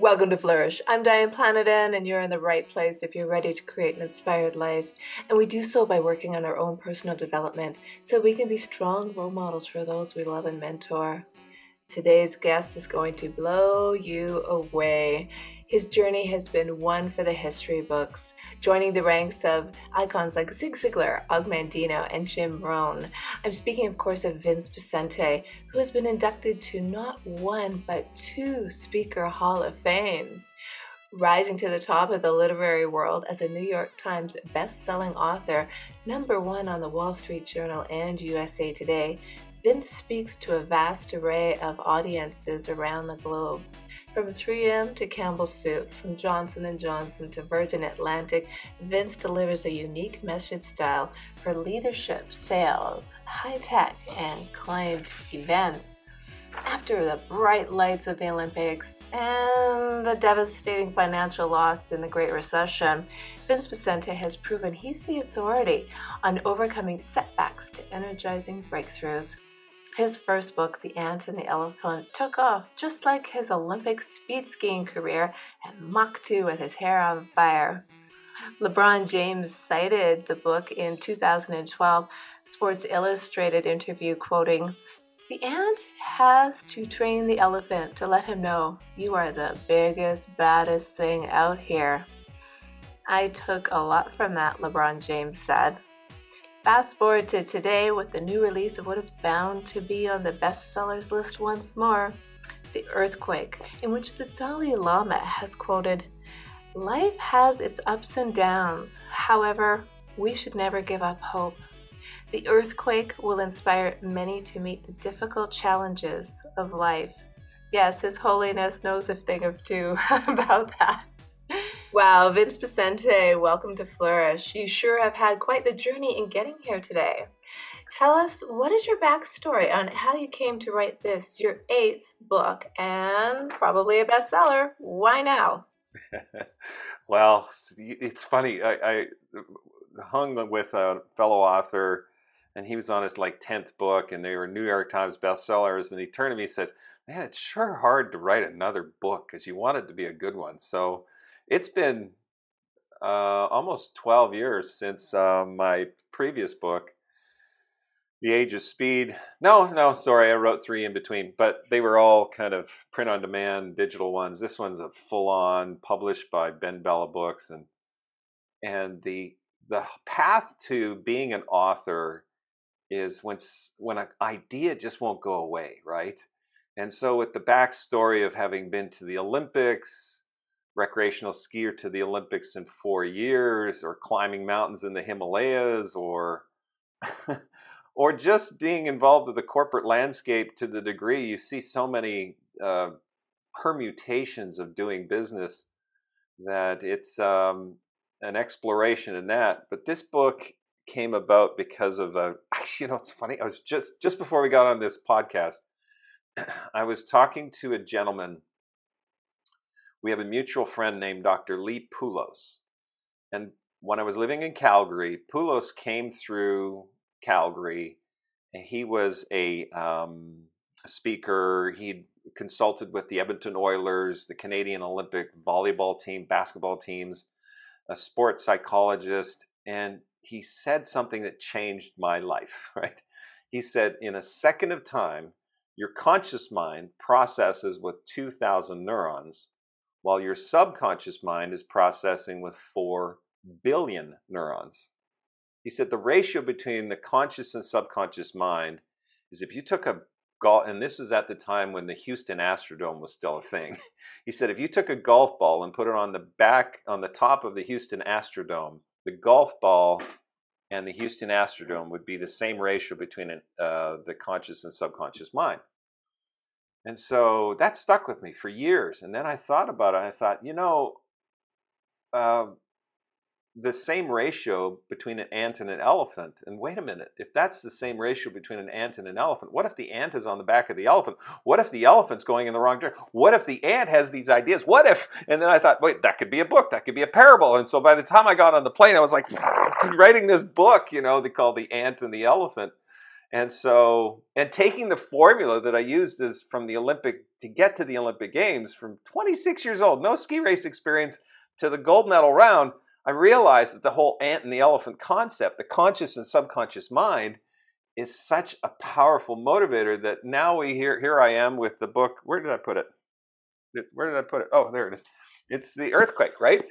Welcome to Flourish. I'm Diane Planetan, and you're in the right place if you're ready to create an inspired life. And we do so by working on our own personal development so we can be strong role models for those we love and mentor. Today's guest is going to blow you away. His journey has been one for the history books, joining the ranks of icons like Zig Ziglar, Og Mandino, and Jim Rohn. I'm speaking, of course, of Vince Poscente, who has been inducted to not one but two Speaker Hall of Fames. Rising to the top of the literary world as a New York Times best-selling author, number one on the Wall Street Journal and USA Today, Vince speaks to a vast array of audiences around the globe. From 3M to Campbell's Soup, from Johnson & Johnson to Virgin Atlantic, Vince delivers a unique message style for leadership, sales, high tech, and client events. After the bright lights of the Olympics and the devastating financial loss in the Great Recession, Vince Poscente has proven he's the authority on overcoming setbacks to energizing breakthroughs. His first book, The Ant and the Elephant, took off just like his Olympic speed skiing career at Mach 2 with his hair on fire. LeBron James cited the book in 2012 Sports Illustrated interview, quoting, The ant has to train the elephant to let him know you are the biggest, baddest thing out here. I took a lot from that, LeBron James said. Fast forward to today with the new release of what is bound to be on the bestsellers list once more The Earthquake, in which the Dalai Lama has quoted Life has its ups and downs. However, we should never give up hope. The earthquake will inspire many to meet the difficult challenges of life. Yes, His Holiness knows a thing or two about that. Wow, Vince Poscente, welcome to Flourish. You sure have had quite the journey in getting here today. Tell us, what is your backstory on how you came to write this, your eighth book, and probably a bestseller? Why now? well, it's funny. I, I hung with a fellow author, and he was on his like tenth book, and they were New York Times bestsellers. And he turned to me and says, "Man, it's sure hard to write another book because you want it to be a good one." So it's been uh, almost 12 years since uh, my previous book, The Age of Speed. No, no, sorry, I wrote three in between, but they were all kind of print on demand digital ones. This one's a full on published by BenBella Books and and the the path to being an author is when when an idea just won't go away, right? And so with the backstory of having been to the Olympics, recreational skier to the Olympics in four years, or climbing mountains in the Himalayas, or or just being involved with the corporate landscape to the degree you see so many uh, permutations of doing business that it's um, an exploration in that. But this book came about because of a. You know, it's funny. I was just just before we got on this podcast, I was talking to a gentleman we have a mutual friend named Dr. Lee Pulos. And when I was living in Calgary, Pulos came through Calgary. He was a um, speaker. He consulted with the Edmonton Oilers, the Canadian Olympic volleyball team, basketball teams, a sports psychologist, and he said something that changed my life, right? He said, in a second of time, your conscious mind processes with 2,000 neurons while your subconscious mind is processing with 4 billion neurons. He said the ratio between the conscious and subconscious mind is if you took a golf, and this was at the time when the Houston Astrodome was still a thing. He said if you took a golf ball and put it on the back, on the top of the Houston Astrodome, the golf ball and the Houston Astrodome would be the same ratio between uh, the conscious and subconscious mind. And so that stuck with me for years. And then I thought about it. I thought, you know, uh, the same ratio between an ant and an elephant. And wait a minute, if that's the same ratio between an ant and an elephant, what if the ant is on the back of the elephant? What if the elephant's going in the wrong direction? What if the ant has these ideas? What if? And then I thought, wait, that could be a book. That could be a parable. And so by the time I got on the plane, I was like writing this book, you know, they call The Ant and the Elephant. And so, and taking the formula that I used is from the Olympic to get to the Olympic Games from 26 years old, no ski race experience, to the gold medal round, I realized that the whole ant and the elephant concept, the conscious and subconscious mind, is such a powerful motivator that now we here here I am with the book. Where did I put it? Where did I put it? Oh, there it is. It's the earthquake, right?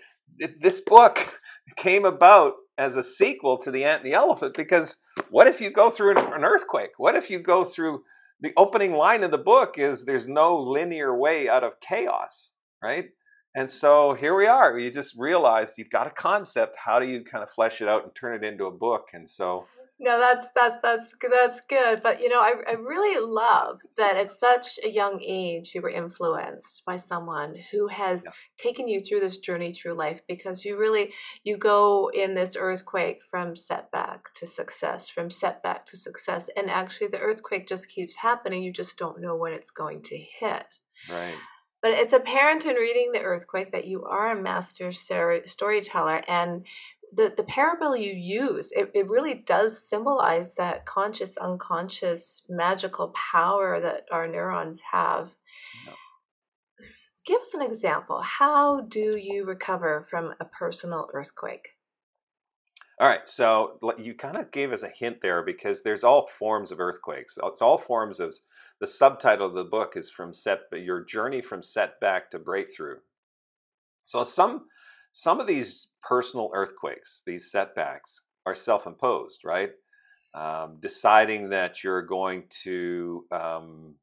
This book came about as a sequel to the ant and the elephant because what if you go through an, earthquake? What if you go through the opening line of the book is there's no linear way out of chaos, right? And so here we are. You just realize you've got a concept. How do you kind of flesh it out and turn it into a book? And so no, that's that's that's that's good. But you know, I I really love that at such a young age you were influenced by someone who has yeah. taken you through this journey through life because you really you go in this earthquake from setback to success, from setback to success, and actually the earthquake just keeps happening. You just don't know when it's going to hit. Right. But it's apparent in reading the earthquake that you are a master storyteller and the, the parable you use, it, it really does symbolize that conscious, unconscious, magical power that our neurons have. Give us an example. How do you recover from a personal earthquake? All right, so you kind of gave us a hint there because there's all forms of earthquakes. It's all forms of the subtitle of the book is from set your journey from setback to breakthrough. So some some of these personal earthquakes, these setbacks, are self imposed, right? Um, deciding that you're going to um,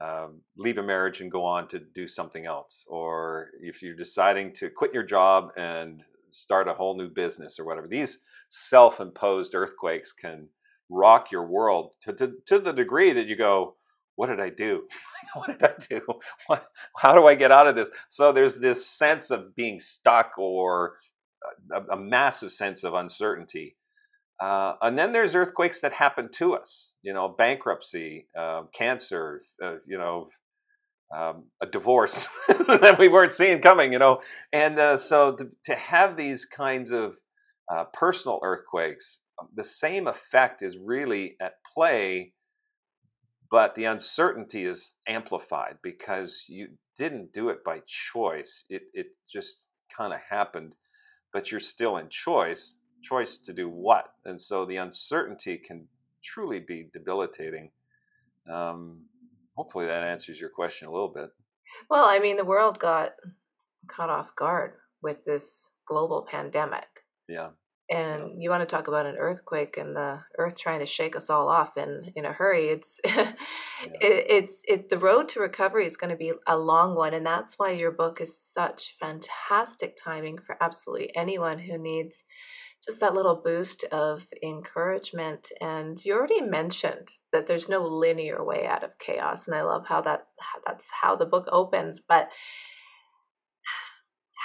uh, leave a marriage and go on to do something else, or if you're deciding to quit your job and start a whole new business or whatever, these self imposed earthquakes can rock your world to, to, to the degree that you go, what did I do? what did I do? What, how do I get out of this? So there's this sense of being stuck or a, a massive sense of uncertainty. Uh, and then there's earthquakes that happen to us, you know, bankruptcy, uh, cancer, uh, you know, um, a divorce that we weren't seeing coming, you know. And uh, so to, to, have these kinds of uh, personal earthquakes, the same effect is really at play but the uncertainty is amplified because you didn't do it by choice. It it just kind of happened, but you're still in choice. Choice to do what? And so the uncertainty can truly be debilitating. Um, hopefully that answers your question a little bit. Well, I mean, the world got caught off guard with this global pandemic. Yeah and you want to talk about an earthquake and the earth trying to shake us all off in in a hurry it's yeah. it, it's it the road to recovery is going to be a long one and that's why your book is such fantastic timing for absolutely anyone who needs just that little boost of encouragement and you already mentioned that there's no linear way out of chaos and i love how that that's how the book opens but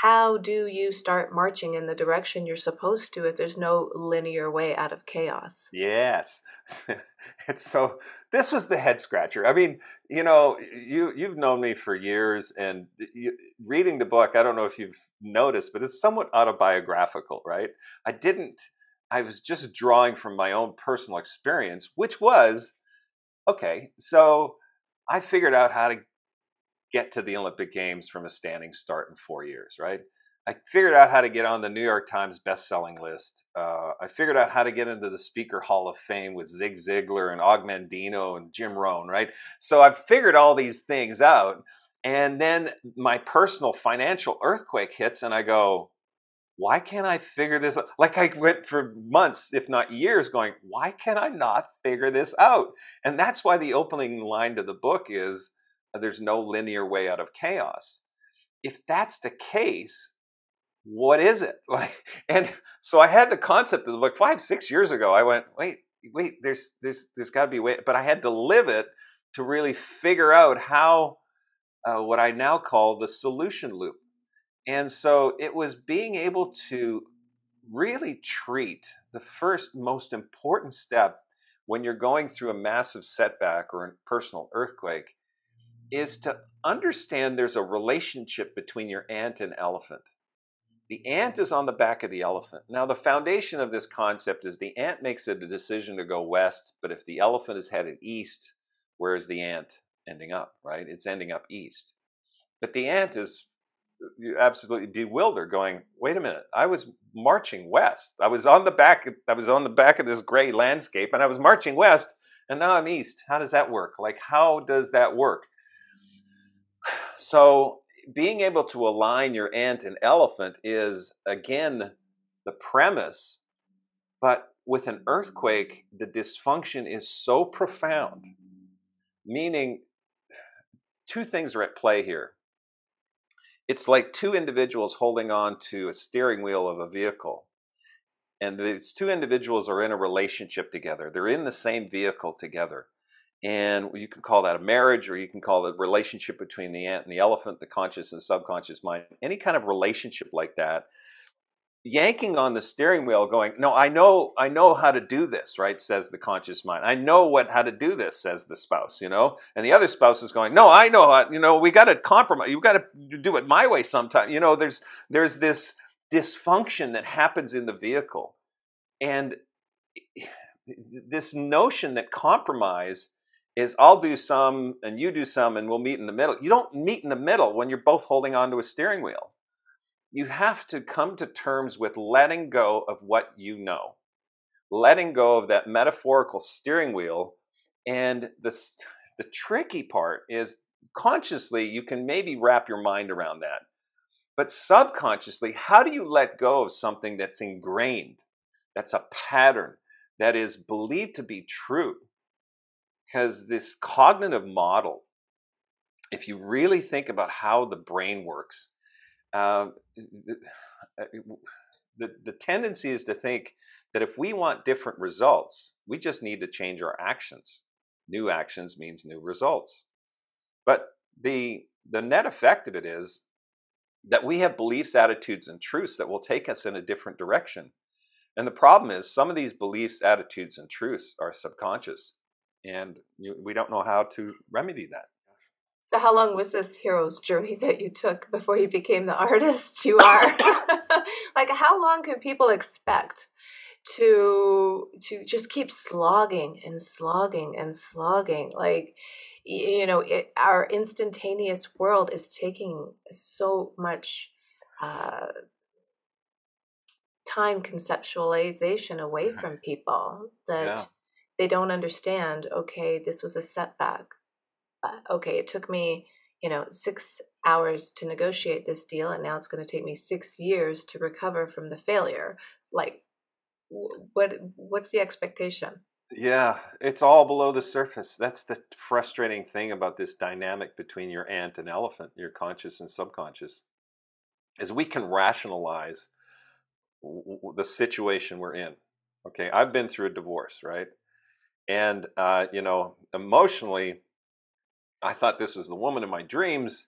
how do you start marching in the direction you're supposed to if there's no linear way out of chaos? Yes. and so this was the head scratcher. I mean, you know, you you've known me for years and you, reading the book, I don't know if you've noticed, but it's somewhat autobiographical, right? I didn't I was just drawing from my own personal experience, which was okay, so I figured out how to get to the Olympic Games from a standing start in four years, right? I figured out how to get on the New York Times best-selling list. Uh, I figured out how to get into the Speaker Hall of Fame with Zig Ziglar and Og Mandino and Jim Rohn, right? So I've figured all these things out, and then my personal financial earthquake hits, and I go, "Why can't I figure this?" out? Like I went for months, if not years, going, "Why can I not figure this out?" And that's why the opening line to the book is there's no linear way out of chaos. If that's the case, what is it? Like, and so I had the concept of the book five, six years ago. I went, wait, wait, there's there's there's got to be a way, but I had to live it to really figure out how uh, what I now call the solution loop. And so it was being able to really treat the first most important step when you're going through a massive setback or a personal earthquake is to understand there's a relationship between your ant and elephant. The ant is on the back of the elephant. Now, the foundation of this concept is the ant makes a decision to go west, but if the elephant is headed east, where is the ant ending up, right? It's ending up east. But the ant is absolutely bewildered, going, wait a minute, I was marching west. I was on the back, I was on the back of this gray landscape, and I was marching west, and now I'm east. How does that work? Like, how does that work? So, being able to align your ant and elephant is, again, the premise. But with an earthquake, the dysfunction is so profound, meaning two things are at play here. It's like two individuals holding on to a steering wheel of a vehicle and these two individuals are in a relationship together. They're in the same vehicle together. And you can call that a marriage, or you can call a relationship between the ant and the elephant, the conscious and subconscious mind, any kind of relationship like that. Yanking on the steering wheel, going, No, I know, I know how to do this, right? Says the conscious mind. I know what how to do this, says the spouse, you know? And the other spouse is going, No, I know how, you know, we gotta compromise, you gotta do it my way sometime. You know, there's there's this dysfunction that happens in the vehicle. And eh, this notion that compromise is I'll do some and you do some and we'll meet in the middle. You don't meet in the middle when you're both holding onto a steering wheel. You have to come to terms with letting go of what you know, letting go of that metaphorical steering wheel. And the, the tricky part is consciously, you can maybe wrap your mind around that. But subconsciously, how do you let go of something that's ingrained, that's a pattern, that is believed to be true? Because this cognitive model, if you really think about how the brain works, uh, the, the tendency is to think that if we want different results, we just need to change our actions. New actions means new results. But the, the net effect of it is that we have beliefs, attitudes, and truths that will take us in a different direction. And the problem is, some of these beliefs, attitudes, and truths are subconscious, and you, we don't know how to remedy that. So, how long was this hero's journey that you took before you became the artist you are? like, how long can people expect to to just keep slogging and slogging and slogging? Like, you know it, our instantaneous world is taking so much uh, time conceptualization away from people that yeah. They don't understand okay this was a setback uh, okay it took me you know six hours to negotiate this deal and now it's going to take me six years to recover from the failure like what what's the expectation yeah, it's all below the surface. That's the frustrating thing about this dynamic between your ant and elephant, your conscious and subconscious, is we can rationalize the situation we're in. Okay, I've been through a divorce, right? And uh, you know, emotionally, I thought this was the woman of my dreams,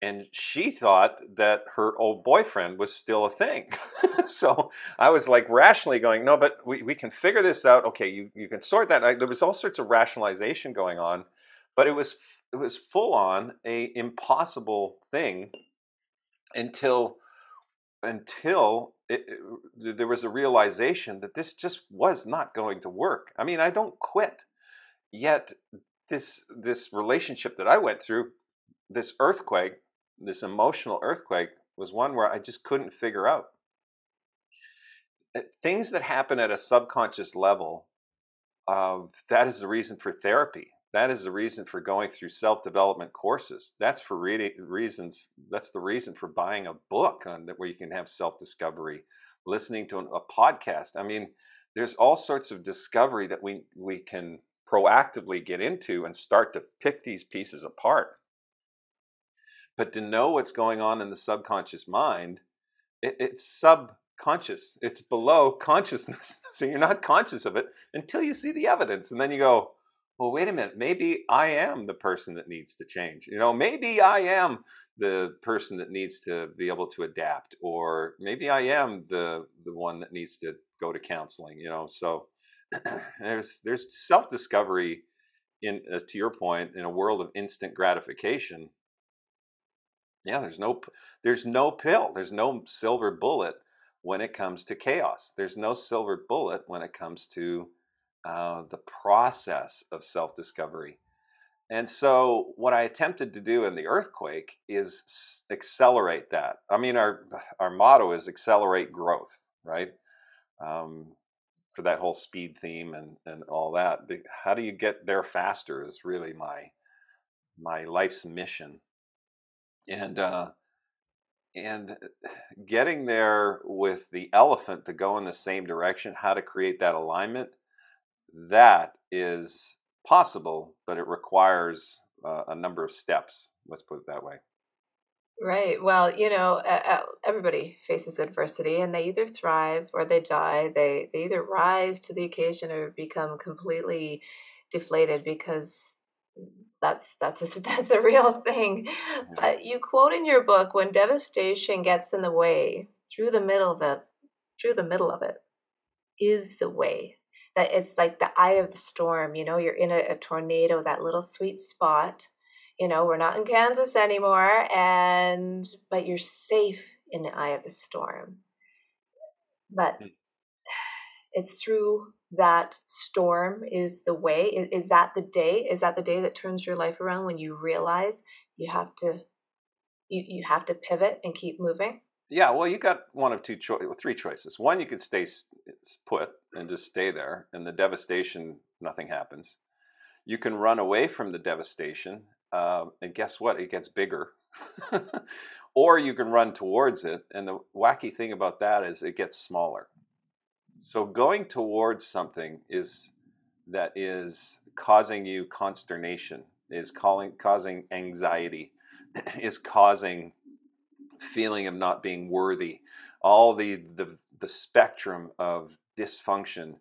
and she thought that her old boyfriend was still a thing. so I was like rationally going, no, but we, we can figure this out. Okay, you, you can sort that. I, there was all sorts of rationalization going on, but it was it was full on a impossible thing until until it, it, there was a realization that this just was not going to work. I mean, I don't quit, yet this this relationship that I went through, this earthquake this emotional earthquake was one where I just couldn't figure out. Eh, things that happen at a subconscious level, uh, that is the reason for therapy. That is the reason for going through self-development courses. That's for reading reasons. That's the reason for buying a book on where you can have self-discovery, listening to a podcast. I mean, there's all sorts of discovery that we we can proactively get into and start to pick these pieces apart. But to know what's going on in the subconscious mind, it, it's subconscious. It's below consciousness. so you're not conscious of it until you see the evidence. And then you go, well, wait a minute, maybe I am the person that needs to change. You know, maybe I am the person that needs to be able to adapt, or maybe I am the the one that needs to go to counseling. You know, so there's there's self discovery in, uh, to your point, in a world of instant gratification Yeah, there's no there's no pill. There's no silver bullet when it comes to chaos. There's no silver bullet when it comes to uh, the process of self discovery. And so, what I attempted to do in the earthquake is accelerate that. I mean, our our motto is accelerate growth, right? Um, for that whole speed theme and and all that. How do you get there faster is really my my life's mission. And uh, and getting there with the elephant to go in the same direction, how to create that alignment, that is possible, but it requires uh, a number of steps. Let's put it that way. Right. Well, you know, everybody faces adversity and they either thrive or they die. They they either rise to the occasion or become completely deflated because that's that's a, that's a real thing. But you quote in your book when devastation gets in the way, through the middle of it, through the middle of it is the way. That it's like the eye of the storm, you know, you're in a, a tornado, that little sweet spot. You know, we're not in Kansas anymore and but you're safe in the eye of the storm. But hmm. it's through that storm is the way is, is, that the day is that the day that turns your life around when you realize you have to you, you have to pivot and keep moving yeah well you got one of two cho- three choices. One you could stay put and just stay there and the devastation nothing happens. You can run away from the devastation uh, and guess what? It gets bigger. Or you can run towards it and the wacky thing about that is it gets smaller. So going towards something is that is causing you consternation, is calling, causing anxiety, is causing feeling of not being worthy, all the, the the spectrum of dysfunction.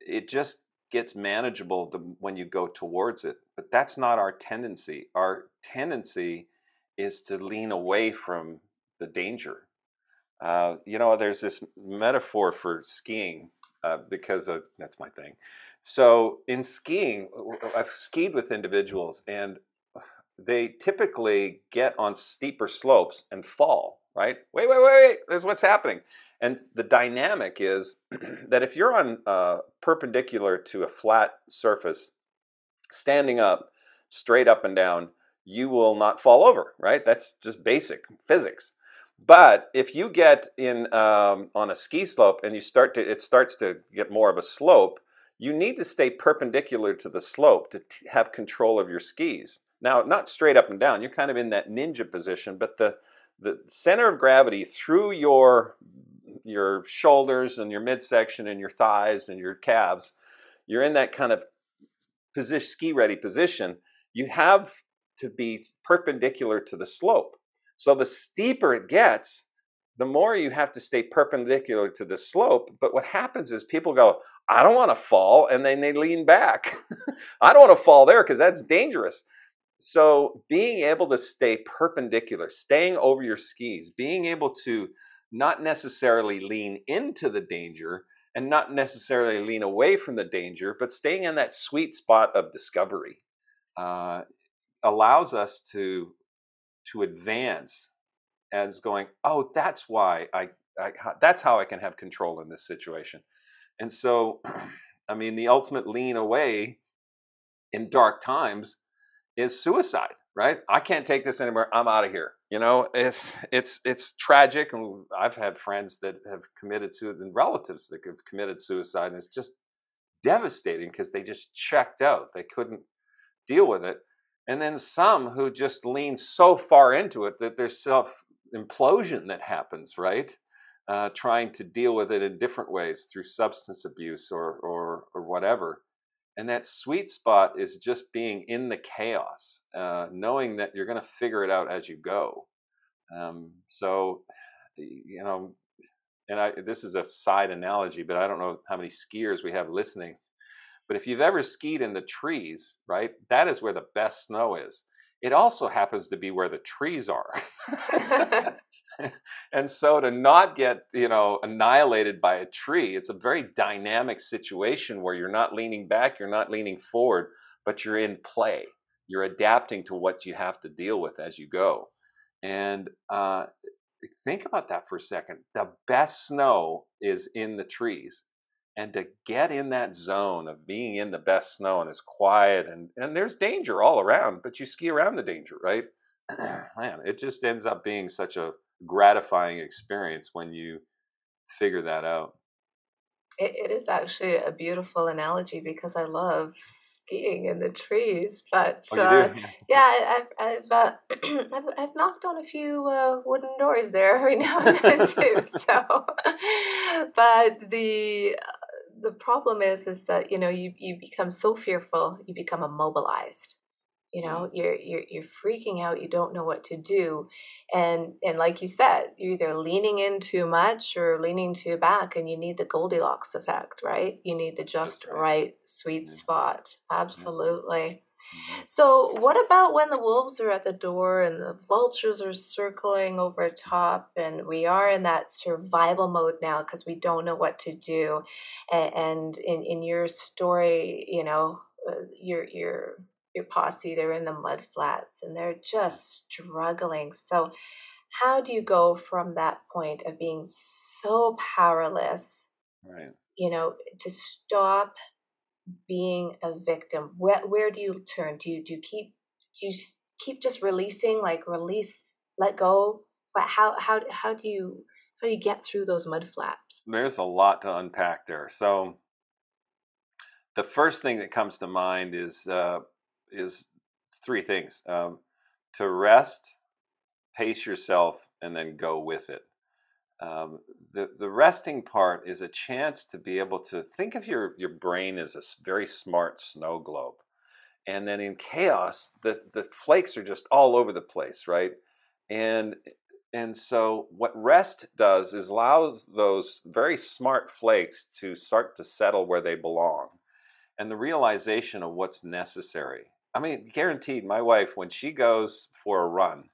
It just gets manageable the, when you go towards it. But that's not our tendency. Our tendency is to lean away from the danger uh, you know, there's this metaphor for skiing uh, because of that's my thing. So in skiing, I've skied with individuals, and they typically get on steeper slopes and fall. Right? Wait, wait, wait, wait. There's what's happening. And the dynamic is that if you're on uh, perpendicular to a flat surface, standing up, straight up and down, you will not fall over. Right? That's just basic physics. But if you get in um, on a ski slope and you start to, it starts to get more of a slope. You need to stay perpendicular to the slope to have control of your skis. Now, not straight up and down. You're kind of in that ninja position, but the the center of gravity through your your shoulders and your midsection and your thighs and your calves, you're in that kind of position, ski ready position. You have to be perpendicular to the slope. So the steeper it gets, the more you have to stay perpendicular to the slope. But what happens is people go, I don't want to fall, and then they lean back. I don't want to fall there because that's dangerous. So being able to stay perpendicular, staying over your skis, being able to not necessarily lean into the danger and not necessarily lean away from the danger, but staying in that sweet spot of discovery uh, allows us to to advance as going, oh, that's why I, I, that's how I can have control in this situation. And so, I mean, the ultimate lean away in dark times is suicide, right? I can't take this anymore. I'm out of here. You know, it's it's it's tragic, and I've had friends that have committed suicide, and relatives that have committed suicide, and it's just devastating because they just checked out. They couldn't deal with it and then some who just lean so far into it that there's self implosion that happens, right? Uh, trying to deal with it in different ways through substance abuse or, or, or whatever. And that sweet spot is just being in the chaos, uh, knowing that you're going to figure it out as you go. Um, so, you know, and I, this is a side analogy, but I don't know how many skiers we have listening but if you've ever skied in the trees, right, that is where the best snow is. It also happens to be where the trees are. and so to not get, you know, annihilated by a tree, it's a very dynamic situation where you're not leaning back, you're not leaning forward, but you're in play. You're adapting to what you have to deal with as you go. And uh, think about that for a second. The best snow is in the trees. And to get in that zone of being in the best snow and it's quiet and, and there's danger all around, but you ski around the danger, right? Man, it just ends up being such a gratifying experience when you figure that out. It, it is actually a beautiful analogy because I love skiing in the trees. But Oh, uh, yeah, I've I've, uh, I've I've knocked on a few uh, wooden doors there every now and then too. So, but the the problem is is that you know you you become so fearful, you become immobilized. You Mm. know, you're you're you're freaking out. You don't know what to do, and and like you said, you're either leaning in too much or leaning too back, and you need the Goldilocks effect, right? You need the just right. right sweet Yeah. spot. Absolutely. Mhm. So, what about when the wolves are at the door and the vultures are circling over top, and we are in that survival mode now because we don't know what to do? And, and in in your story, you know, uh, your your your posse they're in the mud flats and they're just struggling. So, how do you go from that point of being so powerless, Right. you know, to stop being a victim where where do you turn do you do you keep do you keep just releasing like release let go but how how how do you how do you get through those mud flats There's a lot to unpack there. So the first thing that comes to mind is uh, is three things: um, to rest, pace yourself, and then go with it. Um, the the resting part is a chance to be able to think of your your brain as a very smart snow globe, and then in chaos, the the flakes are just all over the place, right? And and so what rest does is allows those very smart flakes to start to settle where they belong and the realization of what's necessary. I mean, guaranteed, my wife, when she goes for a run,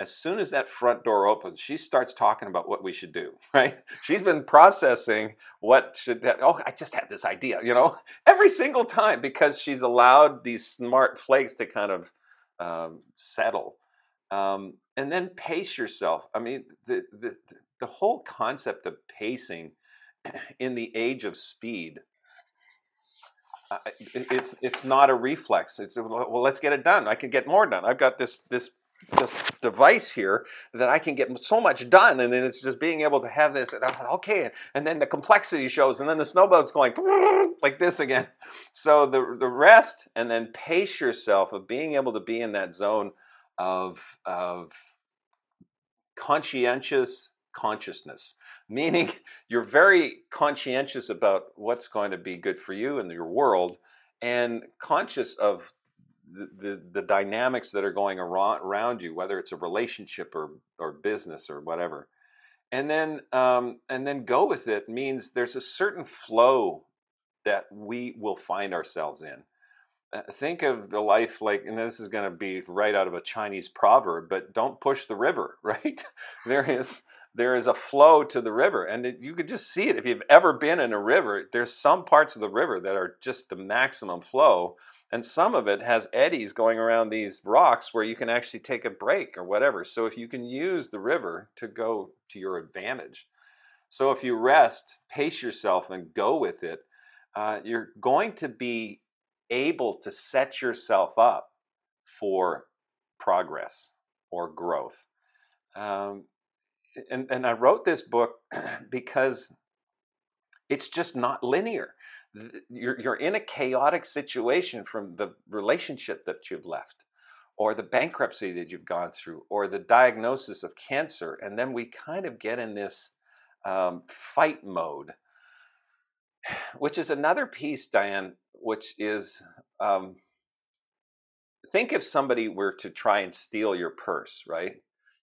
as soon as that front door opens, she starts talking about what we should do, right? She's been processing what should that, oh, I just had this idea, you know, every single time because she's allowed these smart flakes to kind of um, settle. Um, and then pace yourself. I mean, the, the, the whole concept of pacing in the age of speed it's it's not a reflex. It's well, let's get it done. I can get more done. I've got this this this device here that I can get so much done, and then it's just being able to have this. Okay, and then the complexity shows, and then the snowball's going like this again. So the the rest, and then pace yourself of being able to be in that zone of of conscientious consciousness, meaning you're very conscientious about what's going to be good for you and your world, and conscious of the, the, the dynamics that are going around, you, whether it's a relationship or, or business or whatever. And then, um, and then go with it means there's a certain flow that we will find ourselves in. Uh, think of the life like, and this is going to be right out of a Chinese proverb, but don't push the river, right? there is there is a flow to the river, and it, you could just see it if you've ever been in a river. There's some parts of the river that are just the maximum flow, and some of it has eddies going around these rocks where you can actually take a break or whatever. So if you can use the river to go to your advantage, so if you rest, pace yourself, and go with it, uh, you're going to be able to set yourself up for progress or growth. Um, and, and I wrote this book because it's just not linear. You're, you're in a chaotic situation from the relationship that you've left, or the bankruptcy that you've gone through, or the diagnosis of cancer. And then we kind of get in this um, fight mode, which is another piece, Diane, which is um, think if somebody were to try and steal your purse, right?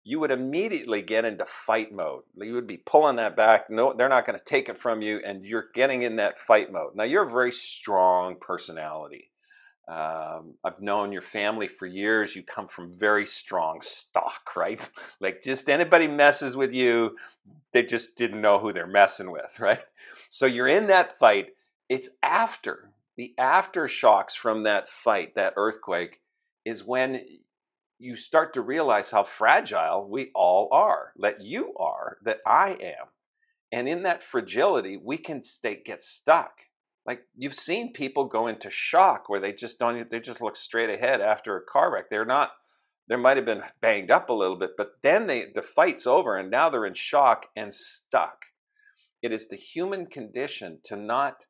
You would immediately get into fight mode. You would be pulling that back. No, they're not going to take it from you, and you're getting in that fight mode. Now, you're a very strong personality. Um, I've known your family for years. You come from very strong stock, right? Like, just anybody messes with you, they just didn't know who they're messing with, right? So you're in that fight. It's after the aftershocks from that fight, that earthquake, is when you start to realize how fragile we all are, that you are, that I am. And in that fragility, we can stay get stuck. Like you've seen people go into shock where they just don't they just look straight ahead after a car wreck. They're not they might have been banged up a little bit, but then they the fight's over and now they're in shock and stuck. It is the human condition to not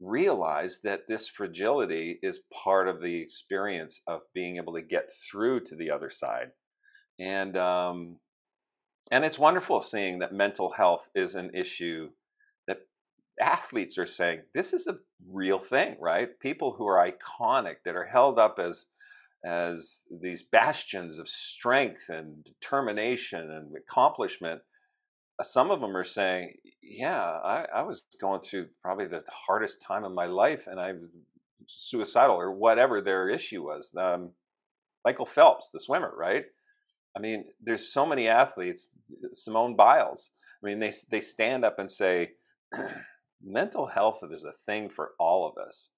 realize that this fragility is part of the experience of being able to get through to the other side. And um, and it's wonderful seeing that mental health is an issue that athletes are saying this is a real thing, right? People who are iconic that are held up as as these bastions of strength and determination and accomplishment. Uh, some of them are saying, "Yeah, I, I was going through probably the hardest time of my life, and I was suicidal or whatever their issue was." Um, Michael Phelps, the swimmer, right? I mean, there's so many athletes. Simone Biles. I mean, they they stand up and say, mental health is a thing for all of us,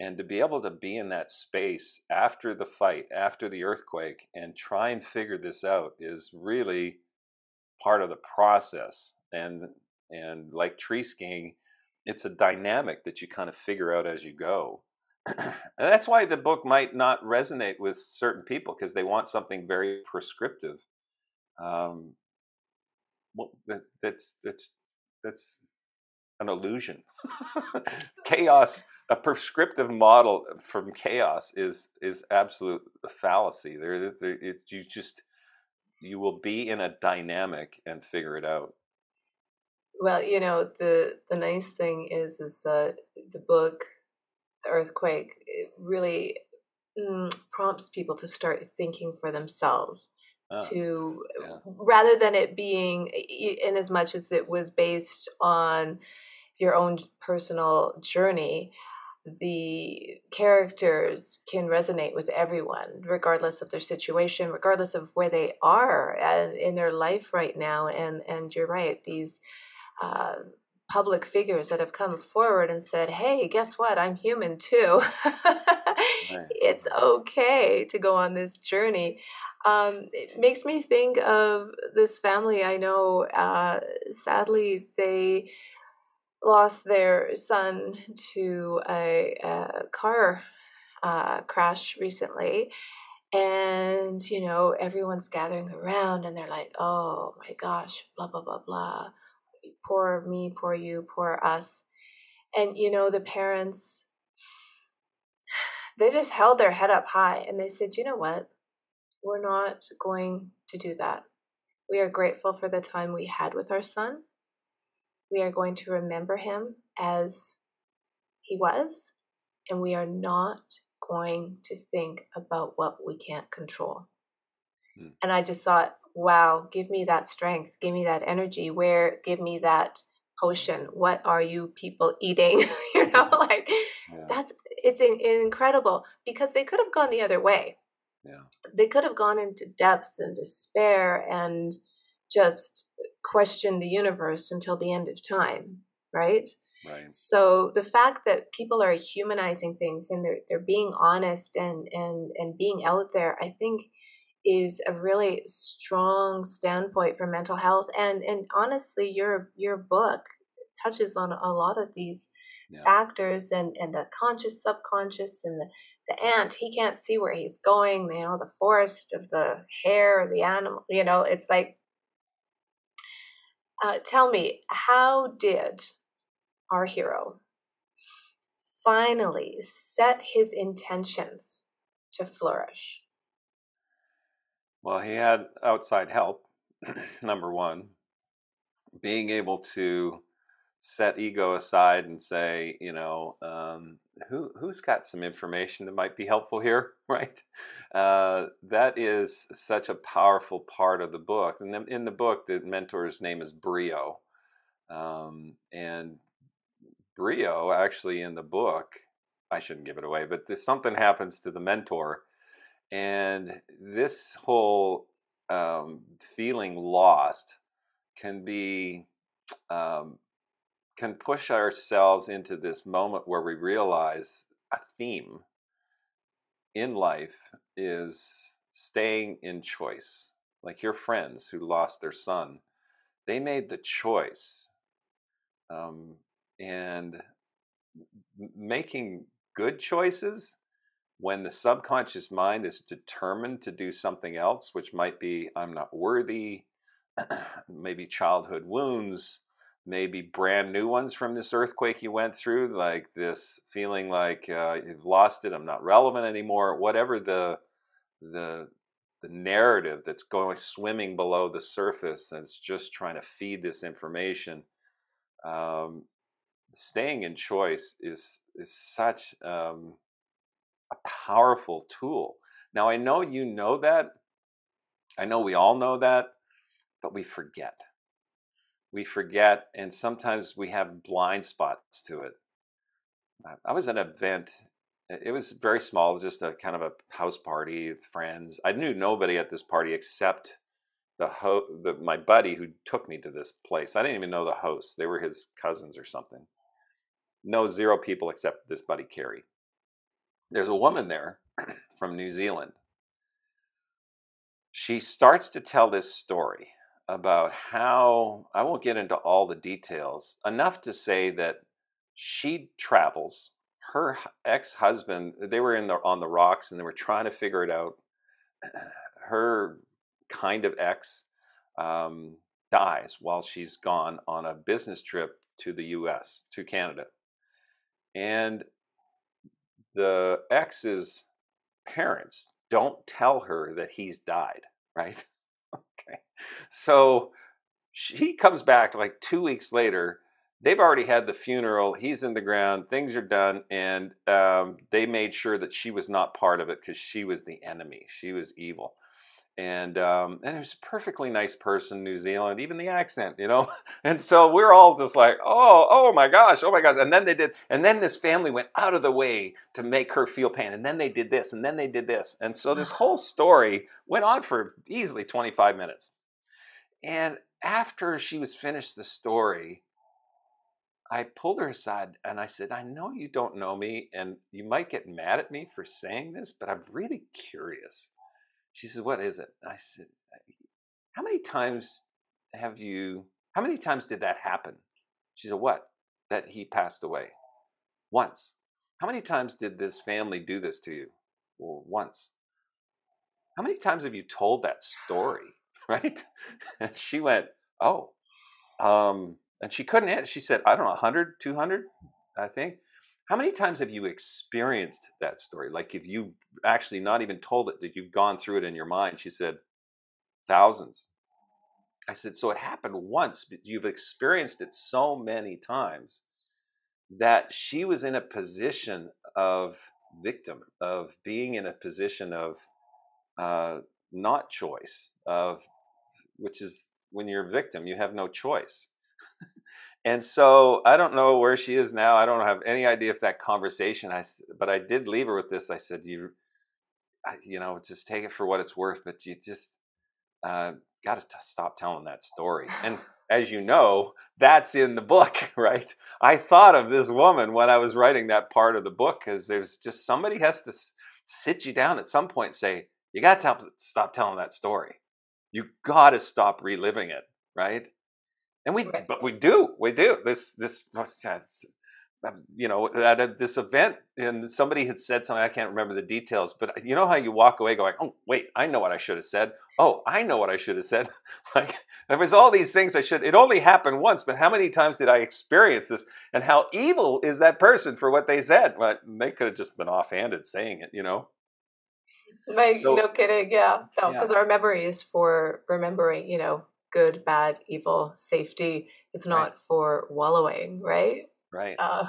and to be able to be in that space after the fight, after the earthquake, and try and figure this out is really part of the process. And and like tree skiing, it's a dynamic that you kind of figure out as you go. and that's why the book might not resonate with certain people because they want something very prescriptive. Um, well, that, that's that's that's an illusion. chaos, a prescriptive model from chaos is is absolute fallacy. There is there, it, you just you will be in a dynamic and figure it out. Well, you know the the nice thing is is that the book earthquake it really mm, prompts people to start thinking for themselves oh, to yeah. rather than it being in as much as it was based on your own personal journey the characters can resonate with everyone regardless of their situation regardless of where they are in their life right now and and you're right these uh, public figures that have come forward and said, hey, guess what? I'm human too. It's okay to go on this journey. Um, it makes me think of this family I know. Uh, sadly, they lost their son to a, a car uh, crash recently. And, you know, everyone's gathering around and they're like, oh my gosh, blah, blah, blah, blah poor me, poor you, poor us. And, you know, the parents, they just held their head up high and they said, you know what? We're not going to do that. We are grateful for the time we had with our son. We are going to remember him as he was, and we are not going to think about what we can't control. Hmm. And I just thought, wow, give me that strength, give me that energy. Where, give me that potion. What are you people eating? you know, like yeah. that's it's in, incredible because they could have gone the other way. Yeah. They could have gone into depths and despair and just questioned the universe until the end of time, right? Right. So the fact that people are humanizing things and they're they're being honest and and and being out there, I think is a really strong standpoint for mental health and and honestly your your book touches on a lot of these yeah. factors and and the conscious subconscious and the the ant he can't see where he's going you know the forest of the hair the animal you know it's like uh, tell me how did our hero finally set his intentions to flourish well, he had outside help, number one. Being able to set ego aside and say, you know, um, who who's got some information that might be helpful here, right? Uh, that is such a powerful part of the book. And in the book, the mentor's name is Brio, um, and Brio actually in the book, I shouldn't give it away, but something happens to the mentor and this whole um, feeling lost can be um, can push ourselves into this moment where we realize a theme in life is staying in choice. Like your friends who lost their son, they made the choice. Um, and making good choices when the subconscious mind is determined to do something else, which might be I'm not worthy, maybe childhood wounds, maybe brand new ones from this earthquake you went through, like this feeling like uh, you've lost it, I'm not relevant anymore, whatever the the the narrative that's going swimming below the surface that's just trying to feed this information. Um, staying in choice is is such um, a powerful tool. Now I know you know that. I know we all know that, but we forget we forget, and sometimes we have blind spots to it. I was at an event. It was very small, just a kind of a house party friends. I knew nobody at this party except the ho- the, my buddy who took me to this place. I didn't even know the hosts; they were his cousins or something. No, zero people except this buddy Carrie. There's a woman there from New Zealand. She starts to tell this story about how I won't get into all the details, enough to say that she travels. Her ex-husband, they were in the on the rocks and they were trying to figure it out. Her kind of ex um, dies while she's gone on a business trip to the U.S. to Canada, and the ex's parents don't tell her that he's died. Right? Okay. So she comes back like two weeks later. They've already had the funeral. He's in the ground. Things are done. And um, they made sure that she was not part of it because she was the enemy. She was evil and um, and he was a perfectly nice person, New Zealand, even the accent, you know. And so we're all just like, oh, oh my gosh, oh my gosh. And then they did, and then this family went out of the way to make her feel pain, and then they did this, and then they did this, and so this whole story went on for easily 25 minutes. And after she was finished the story, I pulled her aside and I said, I know you don't know me, and you might get mad at me for saying this, but I'm really curious she said, What is it? I said, How many times have you, how many times did that happen? She said, What? That he passed away. Once. How many times did this family do this to you? Well, once. How many times have you told that story? Right? And she went, Oh. Um, and she couldn't answer. She said, I don't know, 100, 200, I think. How many times have you experienced that story? Like, if you actually not even told it, that you've gone through it in your mind? She said, thousands. I said, so it happened once, but you've experienced it so many times that she was in a position of victim, of being in a position of uh, not choice, of which is when you're a victim, you have no choice. And so I don't know where she is now. I don't have any idea if that conversation. I but I did leave her with this. I said, you, you know, just take it for what it's worth. But you just uh, got to stop telling that story. And as you know, that's in the book, right? I thought of this woman when I was writing that part of the book because there's just somebody has to sit you down at some point and say, you got to stop telling that story. You got to stop reliving it, right? And we right. but we do we do. This this um, you know at a, this event and somebody had said something i can't remember the details but you know how you walk away going oh wait i know what i should have said. Oh i know what i should have said. Like there was all these things i should it only happened once but how many times did i experience this? And how evil is that person for what they said? But they could have just been offhanded saying it you know? Like so, no kidding yeah no because yeah. our memory is for remembering you know good, bad, evil, safety. It's not right. for wallowing, right? Right. Uh,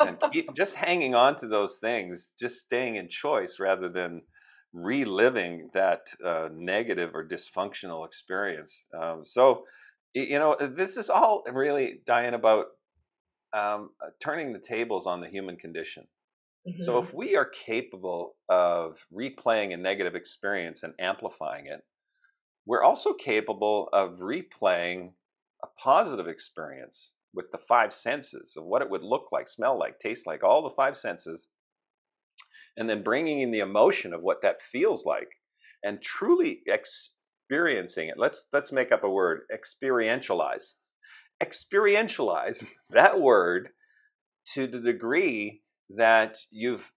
and keep, just hanging on to those things, just staying in choice rather than reliving that uh, negative or dysfunctional experience. Um, so, you know, uh, this is all really, Diane, about um, uh, turning the tables on the human condition. Mm-hmm. So, if we are capable of replaying a negative experience and amplifying it, we're also capable of replaying a positive experience with the five senses of what it would look like, smell like, taste like, all the five senses, and then bringing in the emotion of what that feels like. and truly experiencing it. Let's let's make up a word, experientialize. Experientialize that word to the degree that you've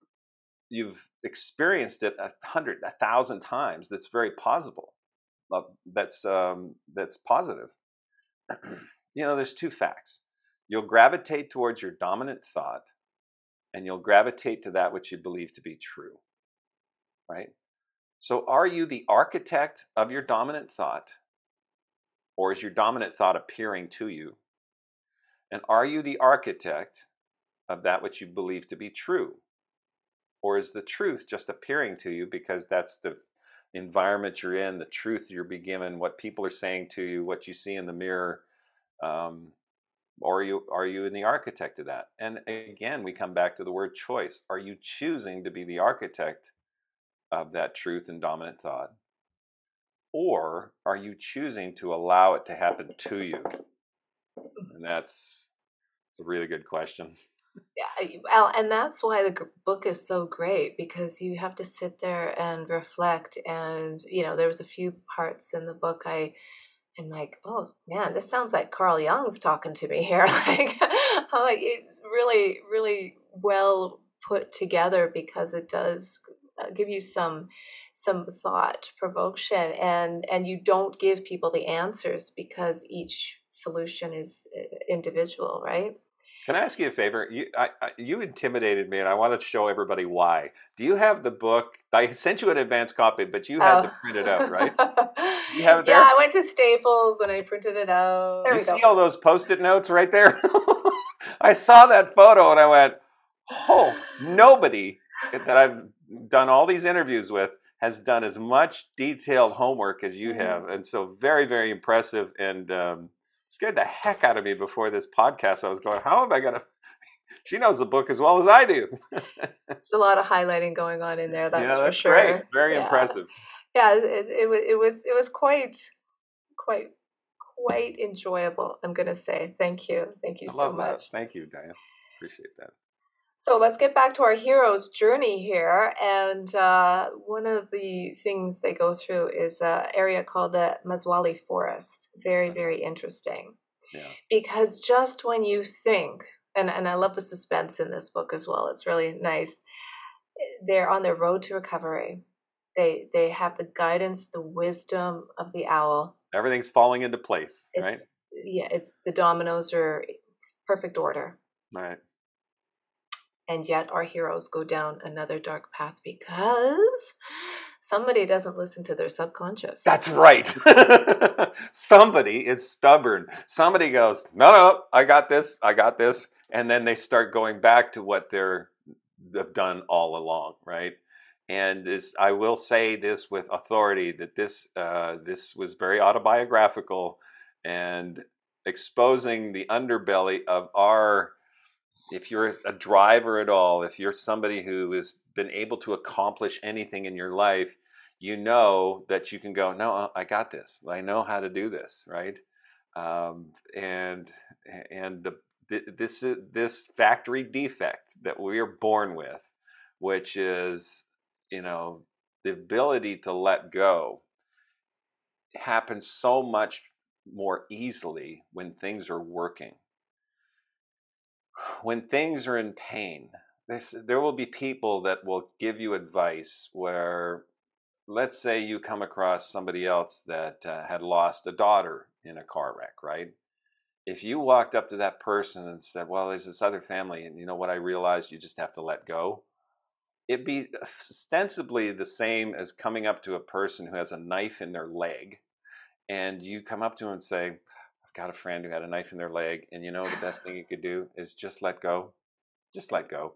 you've experienced it a hundred, a thousand times. That's very possible. That's um, that's positive. you know, there's two facts. You'll gravitate towards your dominant thought, and you'll gravitate to that which you believe to be true. Right. So, are you the architect of your dominant thought, or is your dominant thought appearing to you? And are you the architect of that which you believe to be true? Or is the truth just appearing to you because that's the environment you're in, the truth you're being given, what people are saying to you, what you see in the mirror? Um, you are you in the architect of that? And again, we come back to the word choice. Are you choosing to be the architect of that truth and dominant thought? Or are you choosing to allow it to happen to you? And that's it's a really good question. Yeah, well, and that's why the book is so great because you have to sit there and reflect. And you know, there was a few parts in the book I am like, oh man, this sounds like Carl Jung's talking to me here. like, like it's really, really well put together because it does uh, give you some some thought provocation and and you don't give people the answers because each solution is uh, individual right can I ask you a favor? You, I, I, you intimidated me, and I want to show everybody why. Do you have the book? I sent you an advance copy, but you had oh. to print it out, right? You have it there. Yeah, I went to Staples and I printed it out. There you see all those post-it notes right there? I saw that photo and I went, "Oh, nobody that I've done all these interviews with has done as much detailed homework as you mm-hmm. have, and so very, very impressive." And um, scared the heck out of me before this podcast. I was going, how am I going to? She knows the book as well as I do. There's a lot of highlighting going on in there. That's, yeah, that's for sure. Great. Very yeah. impressive. Yeah, it, it, was it was it was quite quite quite enjoyable. I'm going to say thank you, thank you I so much. That. Thank you, Diane. Appreciate that. So let's get back to our hero's journey here. And uh, one of the things they go through is an area called the Mazwali Forest. Very, very interesting. Yeah. Because just when you think, and, and I love the suspense in this book as well, it's really nice. They're on their road to recovery. They they have the guidance, the wisdom of the owl. Everything's falling into place, it's, right? Yeah, it's the dominoes are perfect order. Right and yet our heroes go down another dark path because somebody doesn't listen to their subconscious. That's right. somebody is stubborn. Somebody goes, "No, no, I got this. I got this." And then they start going back to what they're they've done all along, right? And this, I will say this with authority that this uh, this was very autobiographical and exposing the underbelly of our if you're a driver at all, if you're somebody who has been able to accomplish anything in your life, you know that you can go, no, uh, I got this. I know how to do this, right? Um, and and the this this factory defect that we are born with, which is you know the ability to let go, happens so much more easily when things are working when things are in pain, this, there will be people that will give you advice where, let's say, you come across somebody else that uh, had lost a daughter in a car wreck, right? If you walked up to that person and said, Well, there's this other family, and you know what I realized? You just have to let go. It'd be ostensibly the same as coming up to a person who has a knife in their leg, and you come up to them and say, got a friend who had a knife in their leg, and you know the best thing you could do is just let go, just let go,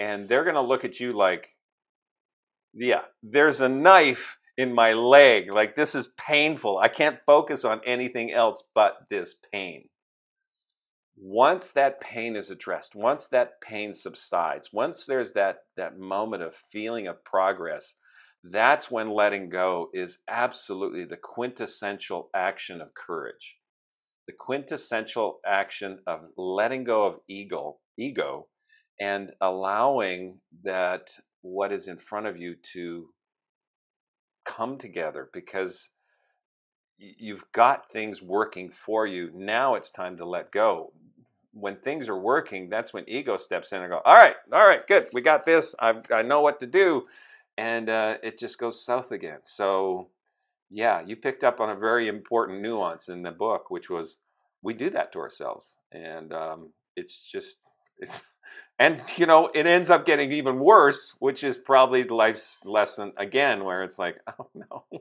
and they're gonna look at you like, yeah, there's a knife in my leg, like this is painful. I can't focus on anything else but this pain. Once that pain is addressed, once that pain subsides, once there's that that moment of feeling of progress, that's when letting go is absolutely the quintessential action of courage the quintessential action of letting go of ego, ego and allowing that what is in front of you to come together because you've got things working for you. Now it's time to let go. When things are working, that's when ego steps in and go, all right, all right, good, we got this. I, I know what to do. And uh, it just goes south again. So, yeah, you picked up on a very important nuance in the book, which was we do that to ourselves. And um, it's just, it's, and you know it ends up getting even worse which is probably the life's lesson again where it's like oh no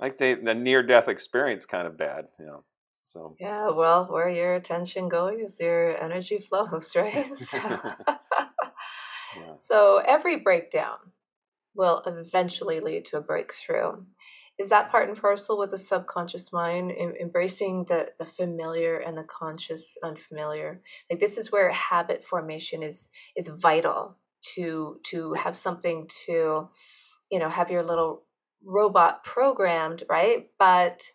like they, the near death experience kind of bad you know so yeah well where your attention goes your energy flows right so, yeah. so every breakdown will eventually lead to a breakthrough is that part and parcel with the subconscious mind em- embracing the the familiar and the conscious unfamiliar? Like this is where habit formation is is vital to to have something to you know have your little robot programmed right? But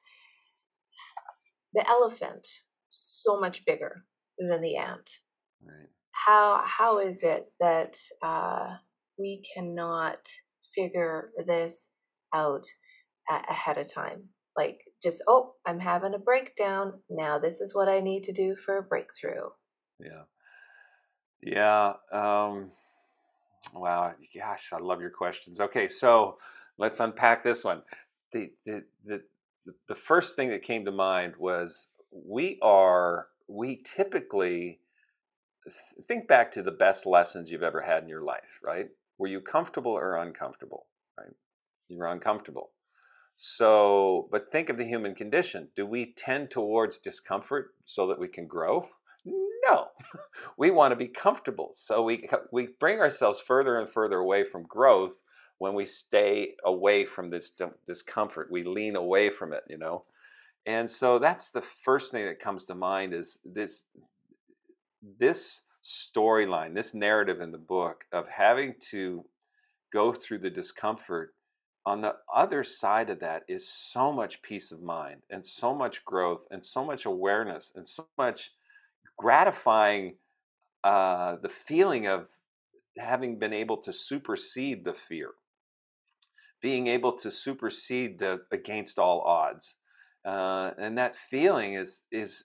the elephant so much bigger than the ant. Right. How how is it that uh, we cannot figure this out ahead of time. Like, just, oh, I'm having a breakdown. Now, this is what I need to do for a breakthrough. Yeah. Yeah. Um, wow. Gosh, I love your questions. Okay. So let's unpack this one. The, the, the, the first thing that came to mind was we are, we typically think back to the best lessons you've ever had in your life, right? Were you comfortable or uncomfortable, right? You were uncomfortable. So, but think of the human condition. Do we tend towards discomfort so that we can grow? No. we want to be comfortable. So we we bring ourselves further and further away from growth when we stay away from this discomfort. We lean away from it, you know. And so that's the first thing that comes to mind is this this storyline, this narrative in the book of having to go through the discomfort on the other side of that is so much peace of mind and so much growth and so much awareness and so much gratifying uh, the feeling of having been able to supersede the fear. Being able to supersede the against all odds uh, and that feeling is is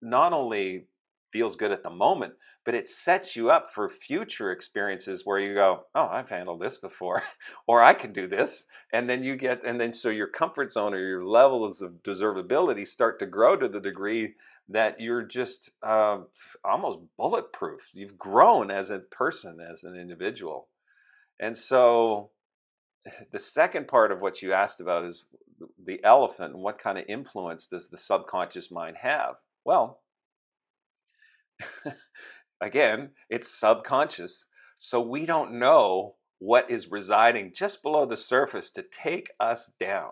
not only feels good at the moment, but it sets you up for future experiences where you go, "Oh, I've handled this before," or "I can do this," and then you get, and then so your comfort zone or your levels of deservability start to grow to the degree that you're just uh, almost bulletproof. You've grown as a person, as an individual, and so the second part of what you asked about is the elephant and what kind of influence does the subconscious mind have? Well, again, it's subconscious. So we don't know what is residing just below the surface to take us down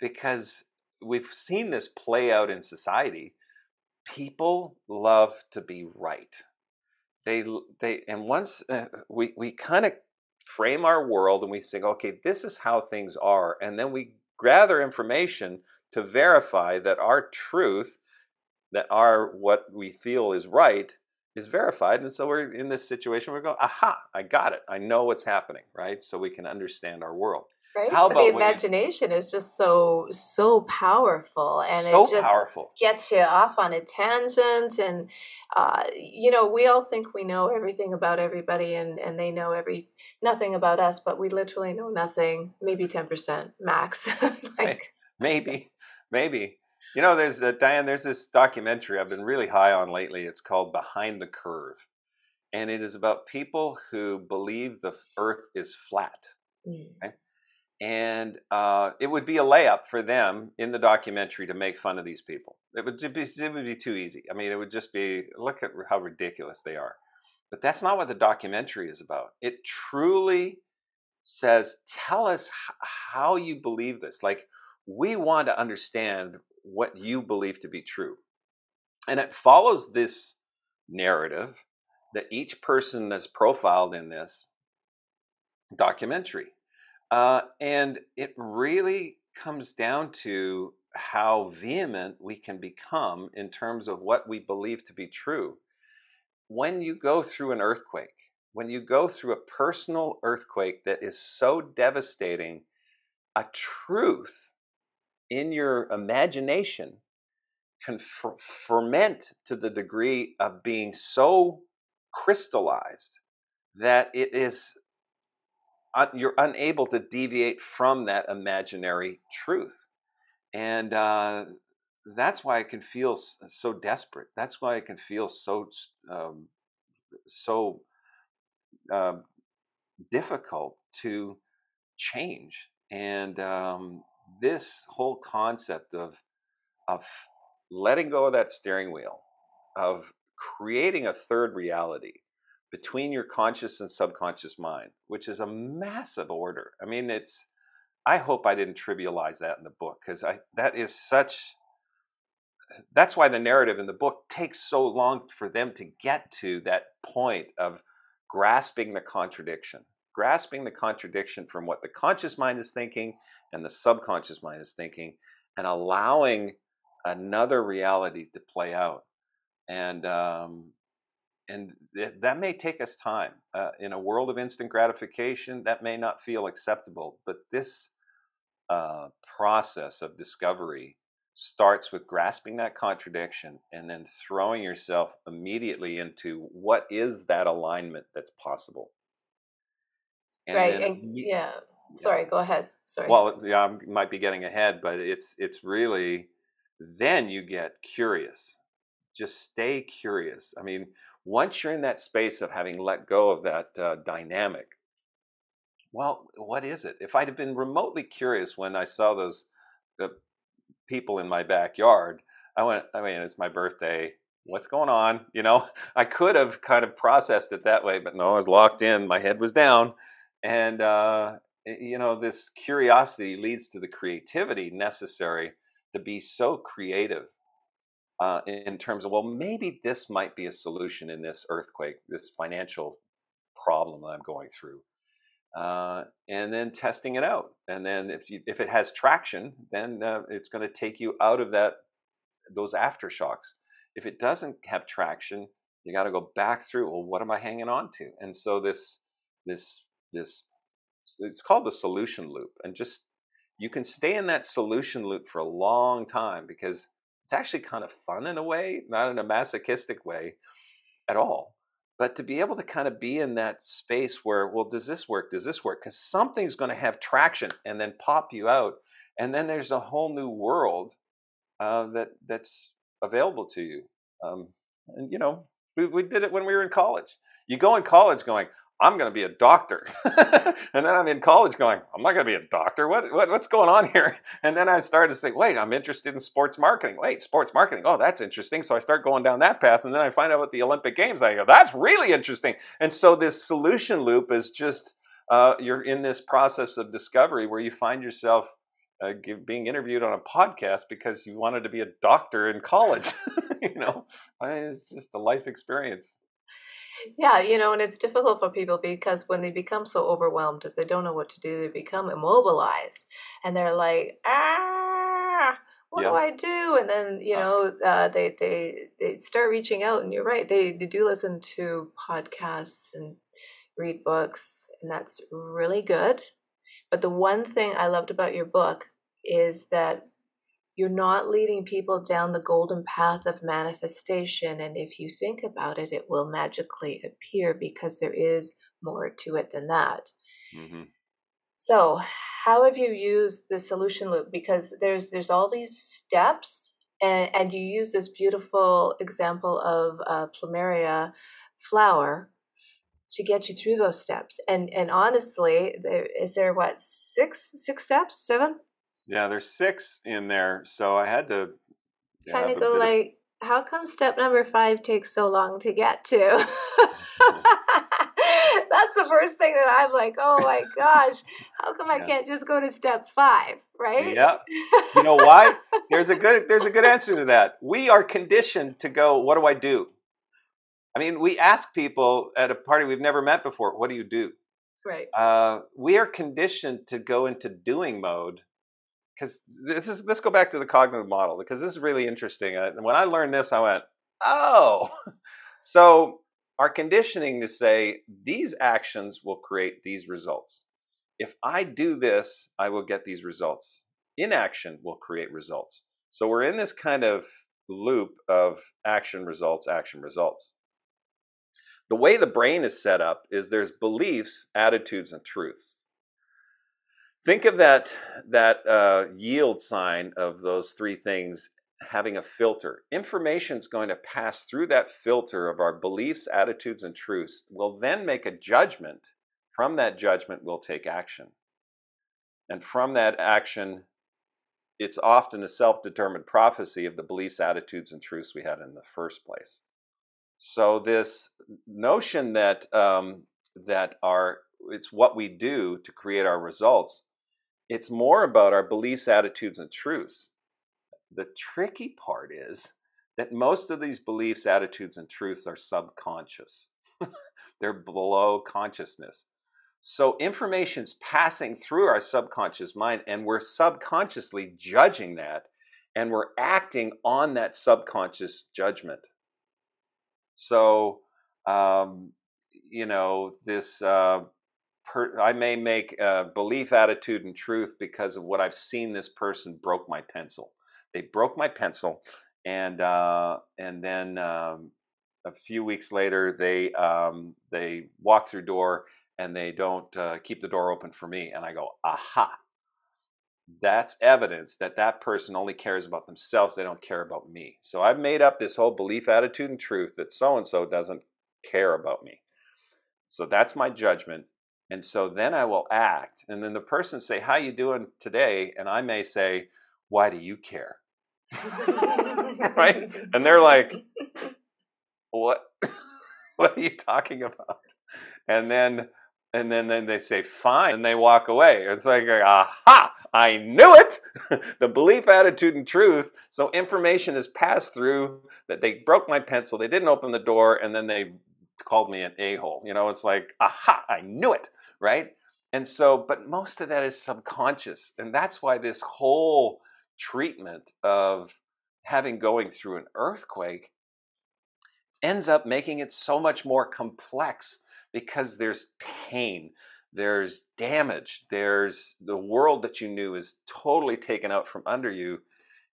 because we've seen this play out in society. People love to be right. They, they, and once uh, we, we kind of frame our world and we think, okay, this is how things are. And then we gather information to verify that our truth that are what we feel is right is verified and so we're in this situation we're going aha i got it. I know what's happening right? So we can understand our world. Right? How about the imagination is just so so powerful and so it just powerful. gets you off on a tangent and uh, you know we all think we know everything about everybody and and they know every nothing about us but we literally know nothing maybe 10% max like maybe maybe you know, there's uh, Diane. There's this documentary I've been really high on lately. It's called Behind the Curve, and it is about people who believe the Earth is flat. Mm. Okay? And uh, it would be a layup for them in the documentary to make fun of these people. It would be it would be too easy. I mean, it would just be look at how ridiculous they are. But that's not what the documentary is about. It truly says, tell us how you believe this. Like we want to understand what you believe to be true. And it follows this narrative that each person that's profiled in this documentary. Uh, and it really comes down to how vehement we can become in terms of what we believe to be true. When you go through an earthquake, when you go through a personal earthquake that is so devastating a truth in your imagination can fer- ferment to the degree of being so crystallized that it is un- you're unable to deviate from that imaginary truth. And uh, that's why i can feel so desperate. That's why i can feel so um, so um, difficult to change. And um, this whole concept of of letting go of that steering wheel of creating a third reality between your conscious and subconscious mind, which is a massive order. I mean, it's, I hope I didn't trivialize that in the book because I, that is such, that's why the narrative in the book takes so long for them to get to that point of grasping the contradiction, grasping the contradiction from what the conscious mind is thinking and the subconscious mind is thinking, and allowing another reality to play out. And um, and th- that may take us time. Uh, in a world of instant gratification, that may not feel acceptable. But this uh, process of discovery starts with grasping that contradiction and then throwing yourself immediately into what is that alignment that's possible. And right. Then, and, yeah. Sorry. Go ahead. Sorry. Well, yeah, I might be getting ahead, but it's it's really then you get curious. Just stay curious. I mean, once you're in that space of having let go of that uh, dynamic, well, what is it? If I'd have been remotely curious when I saw those the people in my backyard, I went, I mean, it's my birthday. What's going on? You know, I could have kind of processed it that way, but no, I was locked in. My head was down. And, uh, you know, this curiosity leads to the creativity necessary to be so creative uh, in terms of, well, maybe this might be a solution in this earthquake, this financial problem that I'm going through. Uh, and then testing it out. And then if you, if it has traction, then uh, it's going to take you out of that those aftershocks. If it doesn't have traction, you got to go back through. Well, what am I hanging on to? And so this this this it's called the solution loop, and just you can stay in that solution loop for a long time because it's actually kind of fun in a way, not in a masochistic way at all. But to be able to kind of be in that space where, well, does this work? Does this work? Because something's going to have traction and then pop you out. And then there's a whole new world uh, that that's available to you. Um, and, you know, we, we did it when we were in college. You go in college going, I'm going to be a doctor. and then I'm in college going, I'm not going to be a doctor. What, what, what's going on here? And then I started to say, wait, I'm interested in sports marketing. Wait, sports marketing. Oh, that's interesting. So I start going down that path. And then I find out about the Olympic Games. I go, that's really interesting. And so this solution loop is just, uh, you're in this process of discovery where you find yourself uh, give, being interviewed on a podcast because you wanted to be a doctor in college. you know, it's just a life experience. Yeah, you know, and it's difficult for people because when they become so overwhelmed that they don't know what to do, they become immobilized and they're like, ah, what do I do? And then, you know, uh, they, they, they start reaching out and you're right. They, they do listen to podcasts and read books and that's really good. But the one thing I loved about your book is that you're not leading people down the golden path of manifestation. And if you think about it, it will magically appear because there is more to it than that. Mm-hmm. So, how have you used the solution loop? Because there's there's all these steps, and, and you use this beautiful example of uh, plumeria flower to get you through those steps. And and honestly, there is there what six six steps, seven? Yeah, there's six in there, so I had to kind of go like, of... how come step number five takes so long to get to? That's the first thing that I'm like, oh my gosh, how come I can't just go to step five, right? Yeah. You know why? there's a good there's a good answer to that. We are conditioned to go, what do I do? I mean, we ask people at a party we've never met before, what do you do? Right. Uh, we are conditioned to go into doing mode because this is let's go back to the cognitive model because this is really interesting. Uh, and when I learned this, I went, oh, so our conditioning to say these actions will create these results. if I do this, I will get these results. Inaction will create results. So we're in this kind of loop of action, results, action, results. The way the brain is set up is there's beliefs, attitudes, and truths. Think of that, that uh, yield sign of those three things having a filter. Information is going to pass through that filter of our beliefs, attitudes, and truths. We'll then make a judgment. From that judgment, we'll take action. And from that action, it's often a self determined prophecy of the beliefs, attitudes, and truths we had in the first place. So, this notion that, um, that our, it's what we do to create our results, it's more about our beliefs, attitudes, and truths. The tricky part is that most of these beliefs, attitudes, and truths are subconscious. They're below consciousness. So information's passing through our subconscious mind, and we're subconsciously judging that, and we're acting on that subconscious judgment. So, um, you know, this uh, per, I may make a belief, attitude, and truth because of what I've seen. This person broke my pencil. They broke my pencil, and uh, and then um, a few weeks later, they um, they walk through door and they don't uh, keep the door open for me. And I go, aha, that's evidence that that person only cares about themselves. They don't care about me. So I've made up this whole belief, attitude, and truth that so and so doesn't care about me. So that's my judgment. And so then I will act. And then the person say, "How you doing today?" And I may say, "Why do you care?" right? And they're like, "What? what are you talking about?" And then and then, then they say fine and they walk away it's like aha i knew it the belief attitude and truth so information is passed through that they broke my pencil they didn't open the door and then they called me an a-hole you know it's like aha i knew it right and so but most of that is subconscious and that's why this whole treatment of having going through an earthquake ends up making it so much more complex because there's pain, there's damage, there's the world that you knew is totally taken out from under you.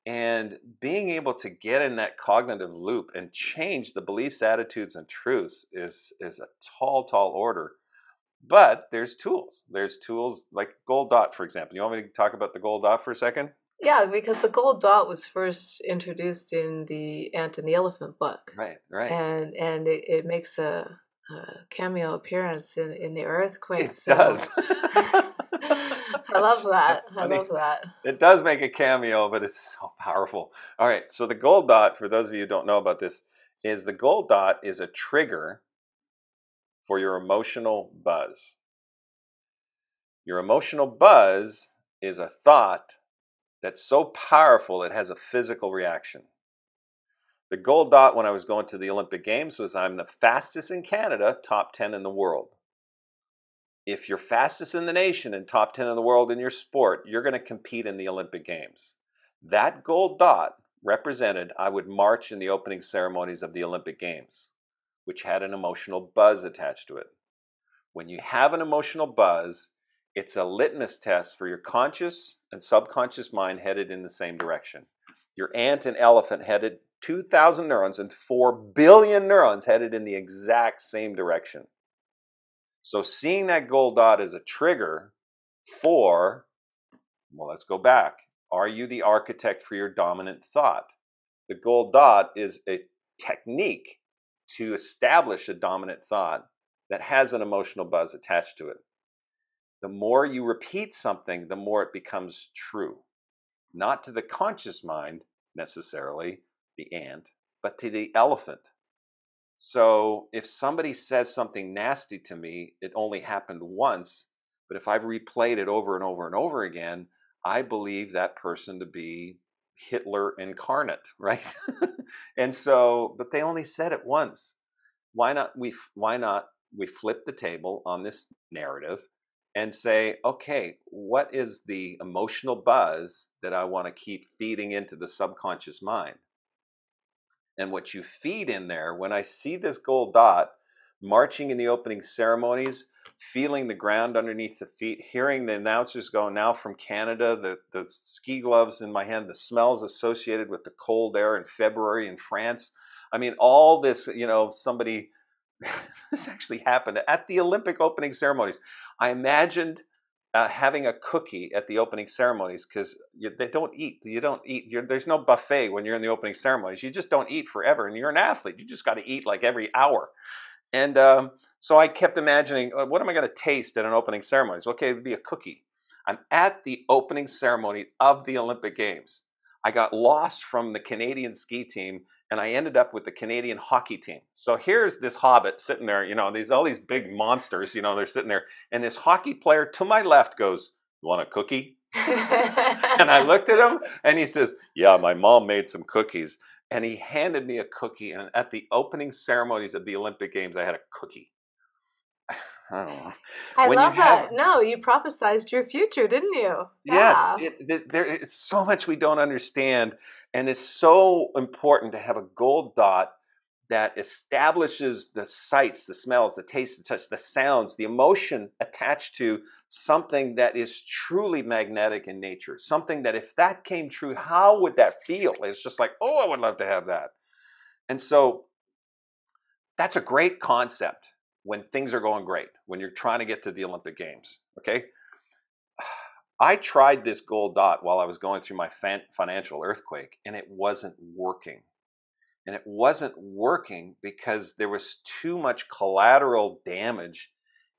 And being able to get in that cognitive loop and change the beliefs, attitudes, and truths is, is a tall, tall order. But there's tools. There's tools like Gold Dot, for example. You want me to talk about the Gold Dot for a second? Yeah, because the gold dot was first introduced in the Ant and the Elephant book. Right, right. And and it, it makes a cameo appearance in, in the earthquake. It so. does. I love that. I love that. It does make a cameo, but it's so powerful. All right, so the gold dot, for those of you who don't know about this, is the gold dot is a trigger for your emotional buzz. Your emotional buzz is a thought that's so powerful it has a physical reaction. The gold dot when I was going to the Olympic Games was I'm the fastest in Canada, top 10 in the world. If you're fastest in the nation and top 10 in the world in your sport, you're going to compete in the Olympic Games. That gold dot represented I would march in the opening ceremonies of the Olympic Games, which had an emotional buzz attached to it. When you have an emotional buzz, it's a litmus test for your conscious and subconscious mind headed in the same direction. Your ant and elephant headed 2,000 neurons and 4 billion neurons headed in the exact same direction. So seeing that gold dot as a trigger for, well, let's go back. Are you the architect for your dominant thought? The gold dot is a technique to establish a dominant thought that has an emotional buzz attached to it. The more you repeat something, the more it becomes true. Not to the conscious mind necessarily, the ant, but to the elephant. So if somebody says something nasty to me, it only happened once, but if I've replayed it over and over and over again, I believe that person to be Hitler incarnate, right? and so, but they only said it once. Why not we why not we flip the table on this narrative and say, okay, what is the emotional buzz that I want to keep feeding into the subconscious mind? And what you feed in there, when I see this gold dot, marching in the opening ceremonies, feeling the ground underneath the feet, hearing the announcers go now from Canada, the, the ski gloves in my hand, the smells associated with the cold air in February in France. I mean, all this, you know, somebody, this actually happened at the Olympic opening ceremonies. I imagined uh, having a cookie at the opening ceremonies because they don't eat. You don't eat. You're, there's no buffet when you're in the opening ceremonies. You just don't eat forever, and you're an athlete. You just got to eat like every hour. And um, so I kept imagining, uh, what am I going to taste at an opening ceremony? Okay, it would be a cookie. I'm at the opening ceremony of the Olympic Games. I got lost from the Canadian ski team and I ended up with the Canadian hockey team. So here's this hobbit sitting there, you know, these all these big monsters, you know, they're sitting there, and this hockey player to my left goes, "You want a cookie?" and I looked at him, and he says, "Yeah, my mom made some cookies." And he handed me a cookie, and at the opening ceremonies of the Olympic Games, I had a cookie. I don't know. I when love that. Have, no, you prophesized your future, didn't you? Yes. It, it, there, it's so much we don't understand. And it's so important to have a gold dot that establishes the sights, the smells, the tastes, the touch, the sounds, the emotion attached to something that is truly magnetic in nature. Something that, if that came true, how would that feel? It's just like, oh, I would love to have that. And so that's a great concept when things are going great, when you're trying to get to the Olympic Games. Okay. I tried this gold dot while I was going through my financial earthquake, and it wasn't working. And it wasn't working because there was too much collateral damage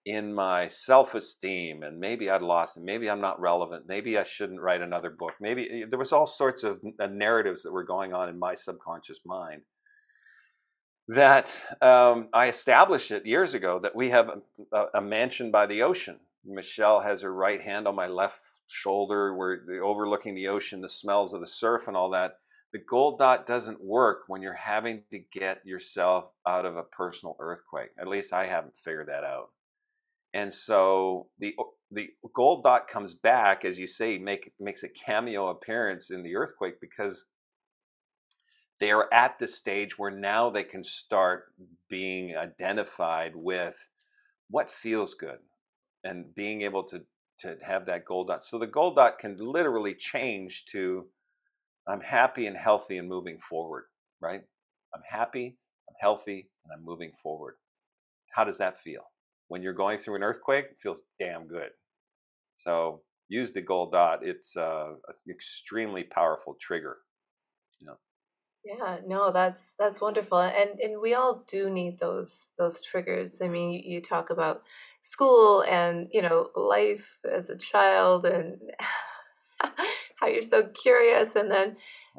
in my self esteem. And maybe I'd lost it. Maybe I'm not relevant. Maybe I shouldn't write another book. Maybe eh, there was all sorts of uh, narratives that were going on in my subconscious mind that um, I established it years ago that we have a, a, mansion by the ocean. Michelle has her right hand on my left shoulder. We're overlooking the ocean, the smells of the surf, and all that. The gold dot doesn't work when you're having to get yourself out of a personal earthquake. At least I haven't figured that out. And so the the gold dot comes back, as you say, make makes a cameo appearance in the earthquake because they are at the stage where now they can start being identified with what feels good and being able to to have that gold dot. So the gold dot can literally change to I'm happy and healthy and moving forward, right? I'm happy, I'm healthy, and I'm moving forward. How does that feel? When you're going through an earthquake, it feels damn good. So use the gold dot. It's uh, an extremely powerful trigger. You know. Yeah, no, that's that's wonderful, and and we all do need those those triggers. I mean, you, you talk about school and you know life as a child and how you're so curious and then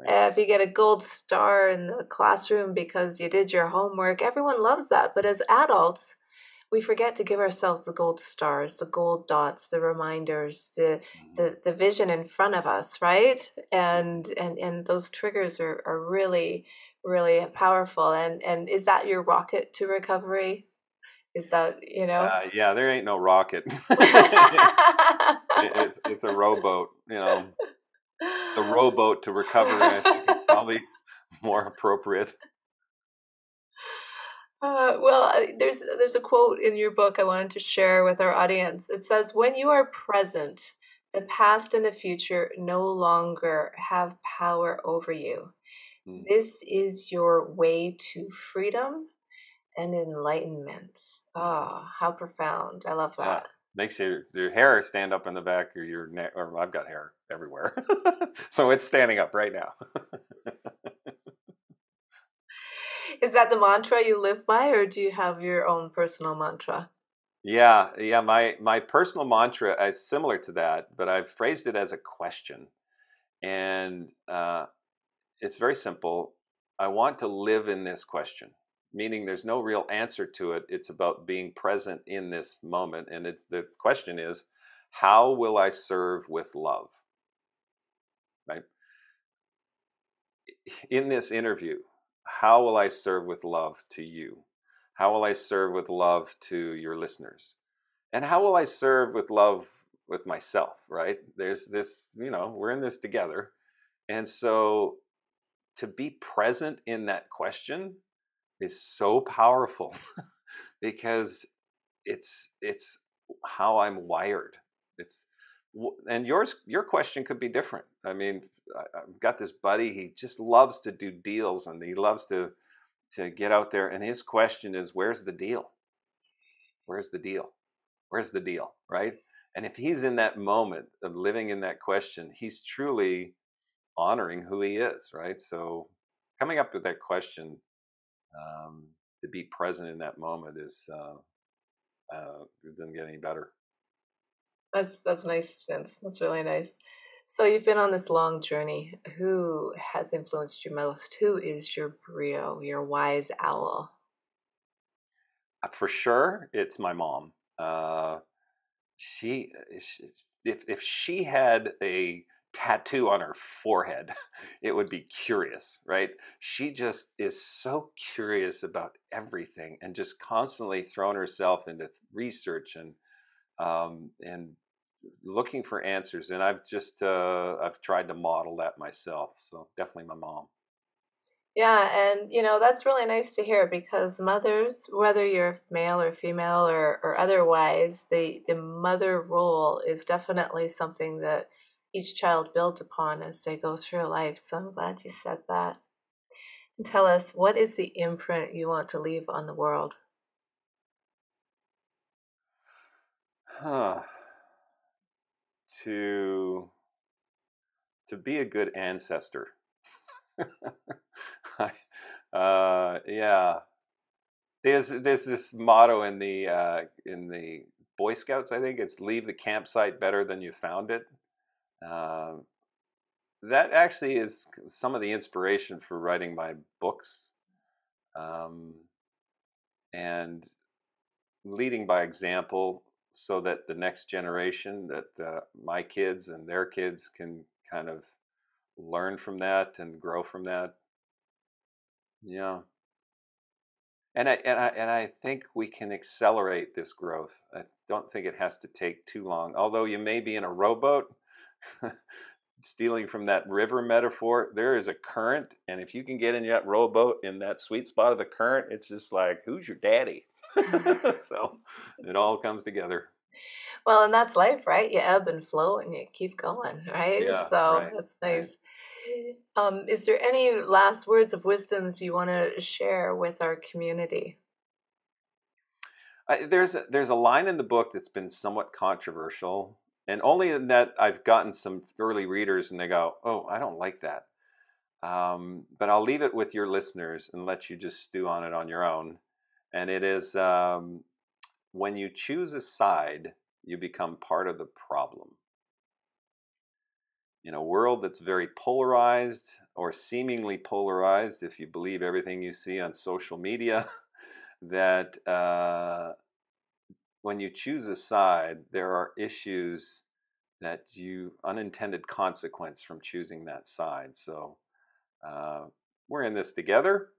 uh, if you get a gold star in the classroom because you did your homework everyone loves that but as adults we forget to give ourselves the gold stars the gold dots the reminders the mm-hmm. the, the vision in front of us right and and and those triggers are, are really really powerful and and is that your rocket to recovery is that you know? Uh, yeah, there ain't no rocket. it, it's it's a rowboat. You know, the rowboat to recovery. I think is probably more appropriate. Uh, well, there's there's a quote in your book I wanted to share with our audience. It says, "When you are present, the past and the future no longer have power over you. Mm. This is your way to freedom and enlightenment." Oh, how profound. I love that. Yeah. Makes your, your hair stand up in the back of your neck. Or I've got hair everywhere. so it's standing up right now. Is that the mantra you live by, or do you have your own personal mantra? Yeah, yeah. My my personal mantra is similar to that, but I've phrased it as a question, and uh, it's very simple. I want to live in this question meaning there's no real answer to it. It's about being present in this moment. And it's the question is, how will I serve with love? Right? In this interview, how will I serve with love to you? How will I serve with love to your listeners? And how will I serve with love with myself, right? There's this, you know, we're in this together. And so to be present in that question is so powerful because it's it's how I'm wired. It's and yours your question could be different. I mean, I've got this buddy. He just loves to do deals, and he loves to to get out there. And his question is, "Where's the deal? Where's the deal? Where's the deal?" Right? And if he's in that moment of living in that question, he's truly honoring who he is. Right? So, coming up with that question um, to be present in that moment is uh, uh, it doesn't get any better. That's that's nice, Vince. That's really nice. So you've been on this long journey. Who has influenced you most? Who is your Brio, your wise owl? Uh, for sure, it's my mom. Uh, she, if if she had a tattoo on her forehead, it would be curious, right? She just is so curious about everything and just constantly throwing herself into research and um, and looking for answers. And I've just uh, I've tried to model that myself. So definitely my mom. Yeah, and you know that's really nice to hear because mothers, whether you're male or female or, or otherwise, the the mother role is definitely something that each child builds upon as they go through life. So I'm glad you said that. And tell us, what is the imprint you want to leave on the world? Huh. To to be a good ancestor. uh, yeah. There's there's this motto in the uh, in the Boy Scouts. I think it's leave the campsite better than you found it. Uh, that actually is some of the inspiration for writing my books um, and leading by example so that the next generation that uh, my kids and their kids can kind of learn from that and grow from that yeah and I, and I and I think we can accelerate this growth. I don't think it has to take too long. Although you may be in a rowboat stealing from that river metaphor, there is a current, and if you can get in that rowboat in that sweet spot of the current, it's just like, who's your daddy? so it all comes together. Well, and that's life, right? You ebb and flow, and you keep going, right? Yeah, so right, that's nice. Right. Um, is there any last words of wisdoms you want to share with our community? I, there's a, there's a line in the book that's been somewhat controversial and only in that I've gotten some early readers and they go, "Oh, I don't like that." Um, but I'll leave it with your listeners and let you just stew on it on your own. And it is um, when you choose a side, you become part of the problem. In a world that's very polarized or seemingly polarized, if you believe everything you see on social media, that uh, when you choose a side, there are issues that you unintended consequence from choosing that side. So uh, we're in this together,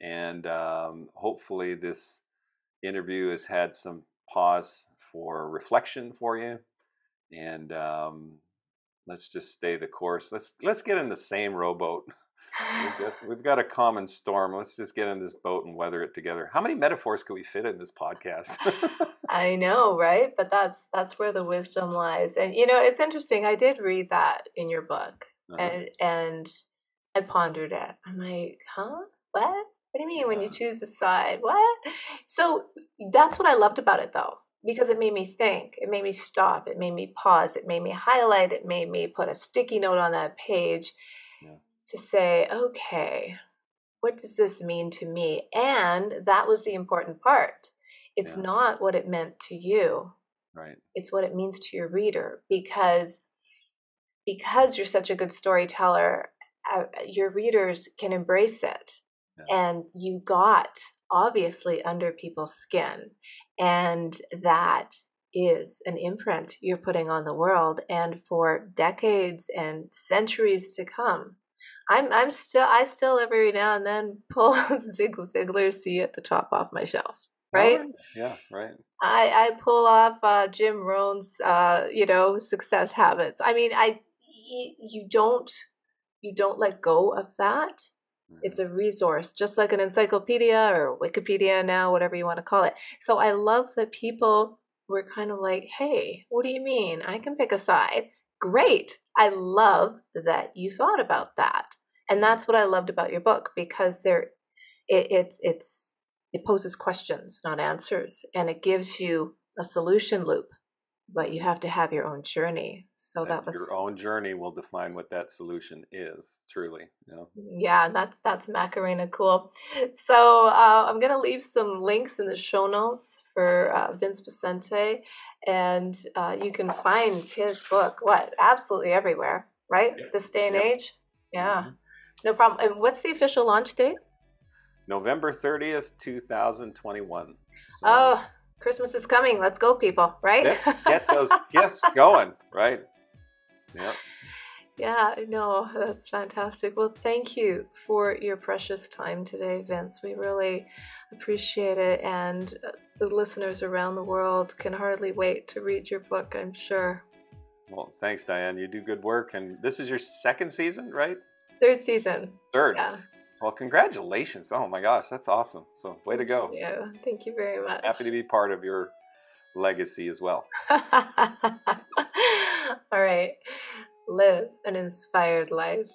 and um, hopefully this interview has had some pause for reflection for you. And um, let's just stay the course. Let's let's get in the same rowboat. We've got, we've got, a common storm. Let's just get in this boat and weather it together. How many metaphors can we fit in this podcast? I know, right? But that's that's where the wisdom lies. And you know, it's interesting. I did read that in your book, uh-huh. and and I pondered it. I'm like, huh? What? What do you mean when you choose a side? What? So that's what I loved about it, though, because it made me think. It made me stop. It made me pause. It made me highlight. It made me put a sticky note on that page yeah. to say, okay, what does this mean to me? And that was the important part it's yeah. not what it meant to you. Right. It's what it means to your reader because because you're such a good storyteller, uh, your readers can embrace it. Yeah. And you got obviously under people's skin. And that is an imprint you're putting on the world and for decades and centuries to come. I'm I'm still I still every now and then pull Zig Ziglar's "See at the top off my shelf right? Yeah, right. I I pull off uh, Jim Rohn's uh, you know success habits. I mean, I you don't you don't let go of that. It's a resource, just like an encyclopedia or Wikipedia now, whatever you want to call it. So I love that people were kind of like, hey, what do you mean? I can pick a side. Great. I love that you thought about that. And that's what I loved about your book because there it, it's it's it poses questions, not answers, and it gives you a solution loop but you have to have your own journey. So that was your own journey will define what that solution is. Truly, you know? yeah, that's that's Macarena cool. So uh, I'm gonna leave some links in the show notes for uh, Vince Poscente, and uh, you can find his book what absolutely everywhere, right? Yep. This day and yep. age, yeah, mm-hmm. no problem. And what's the official launch date? November 30th, 2021. So, oh, Christmas is coming. Let's go, people, right? Let's get those gifts going, right? Yep. Yeah, no, that's fantastic. Well, thank you for your precious time today, Vince. We really appreciate it. And uh, the listeners around the world can hardly wait to read your book, I'm sure. Well, thanks, Diane. You do good work. And this is your second season, right? Third season. Third. Yeah. Well, congratulations. Oh my gosh, that's awesome. So, way to go. Yeah, thank you very much. Happy to be part of your legacy as well. All right. Live an inspired life.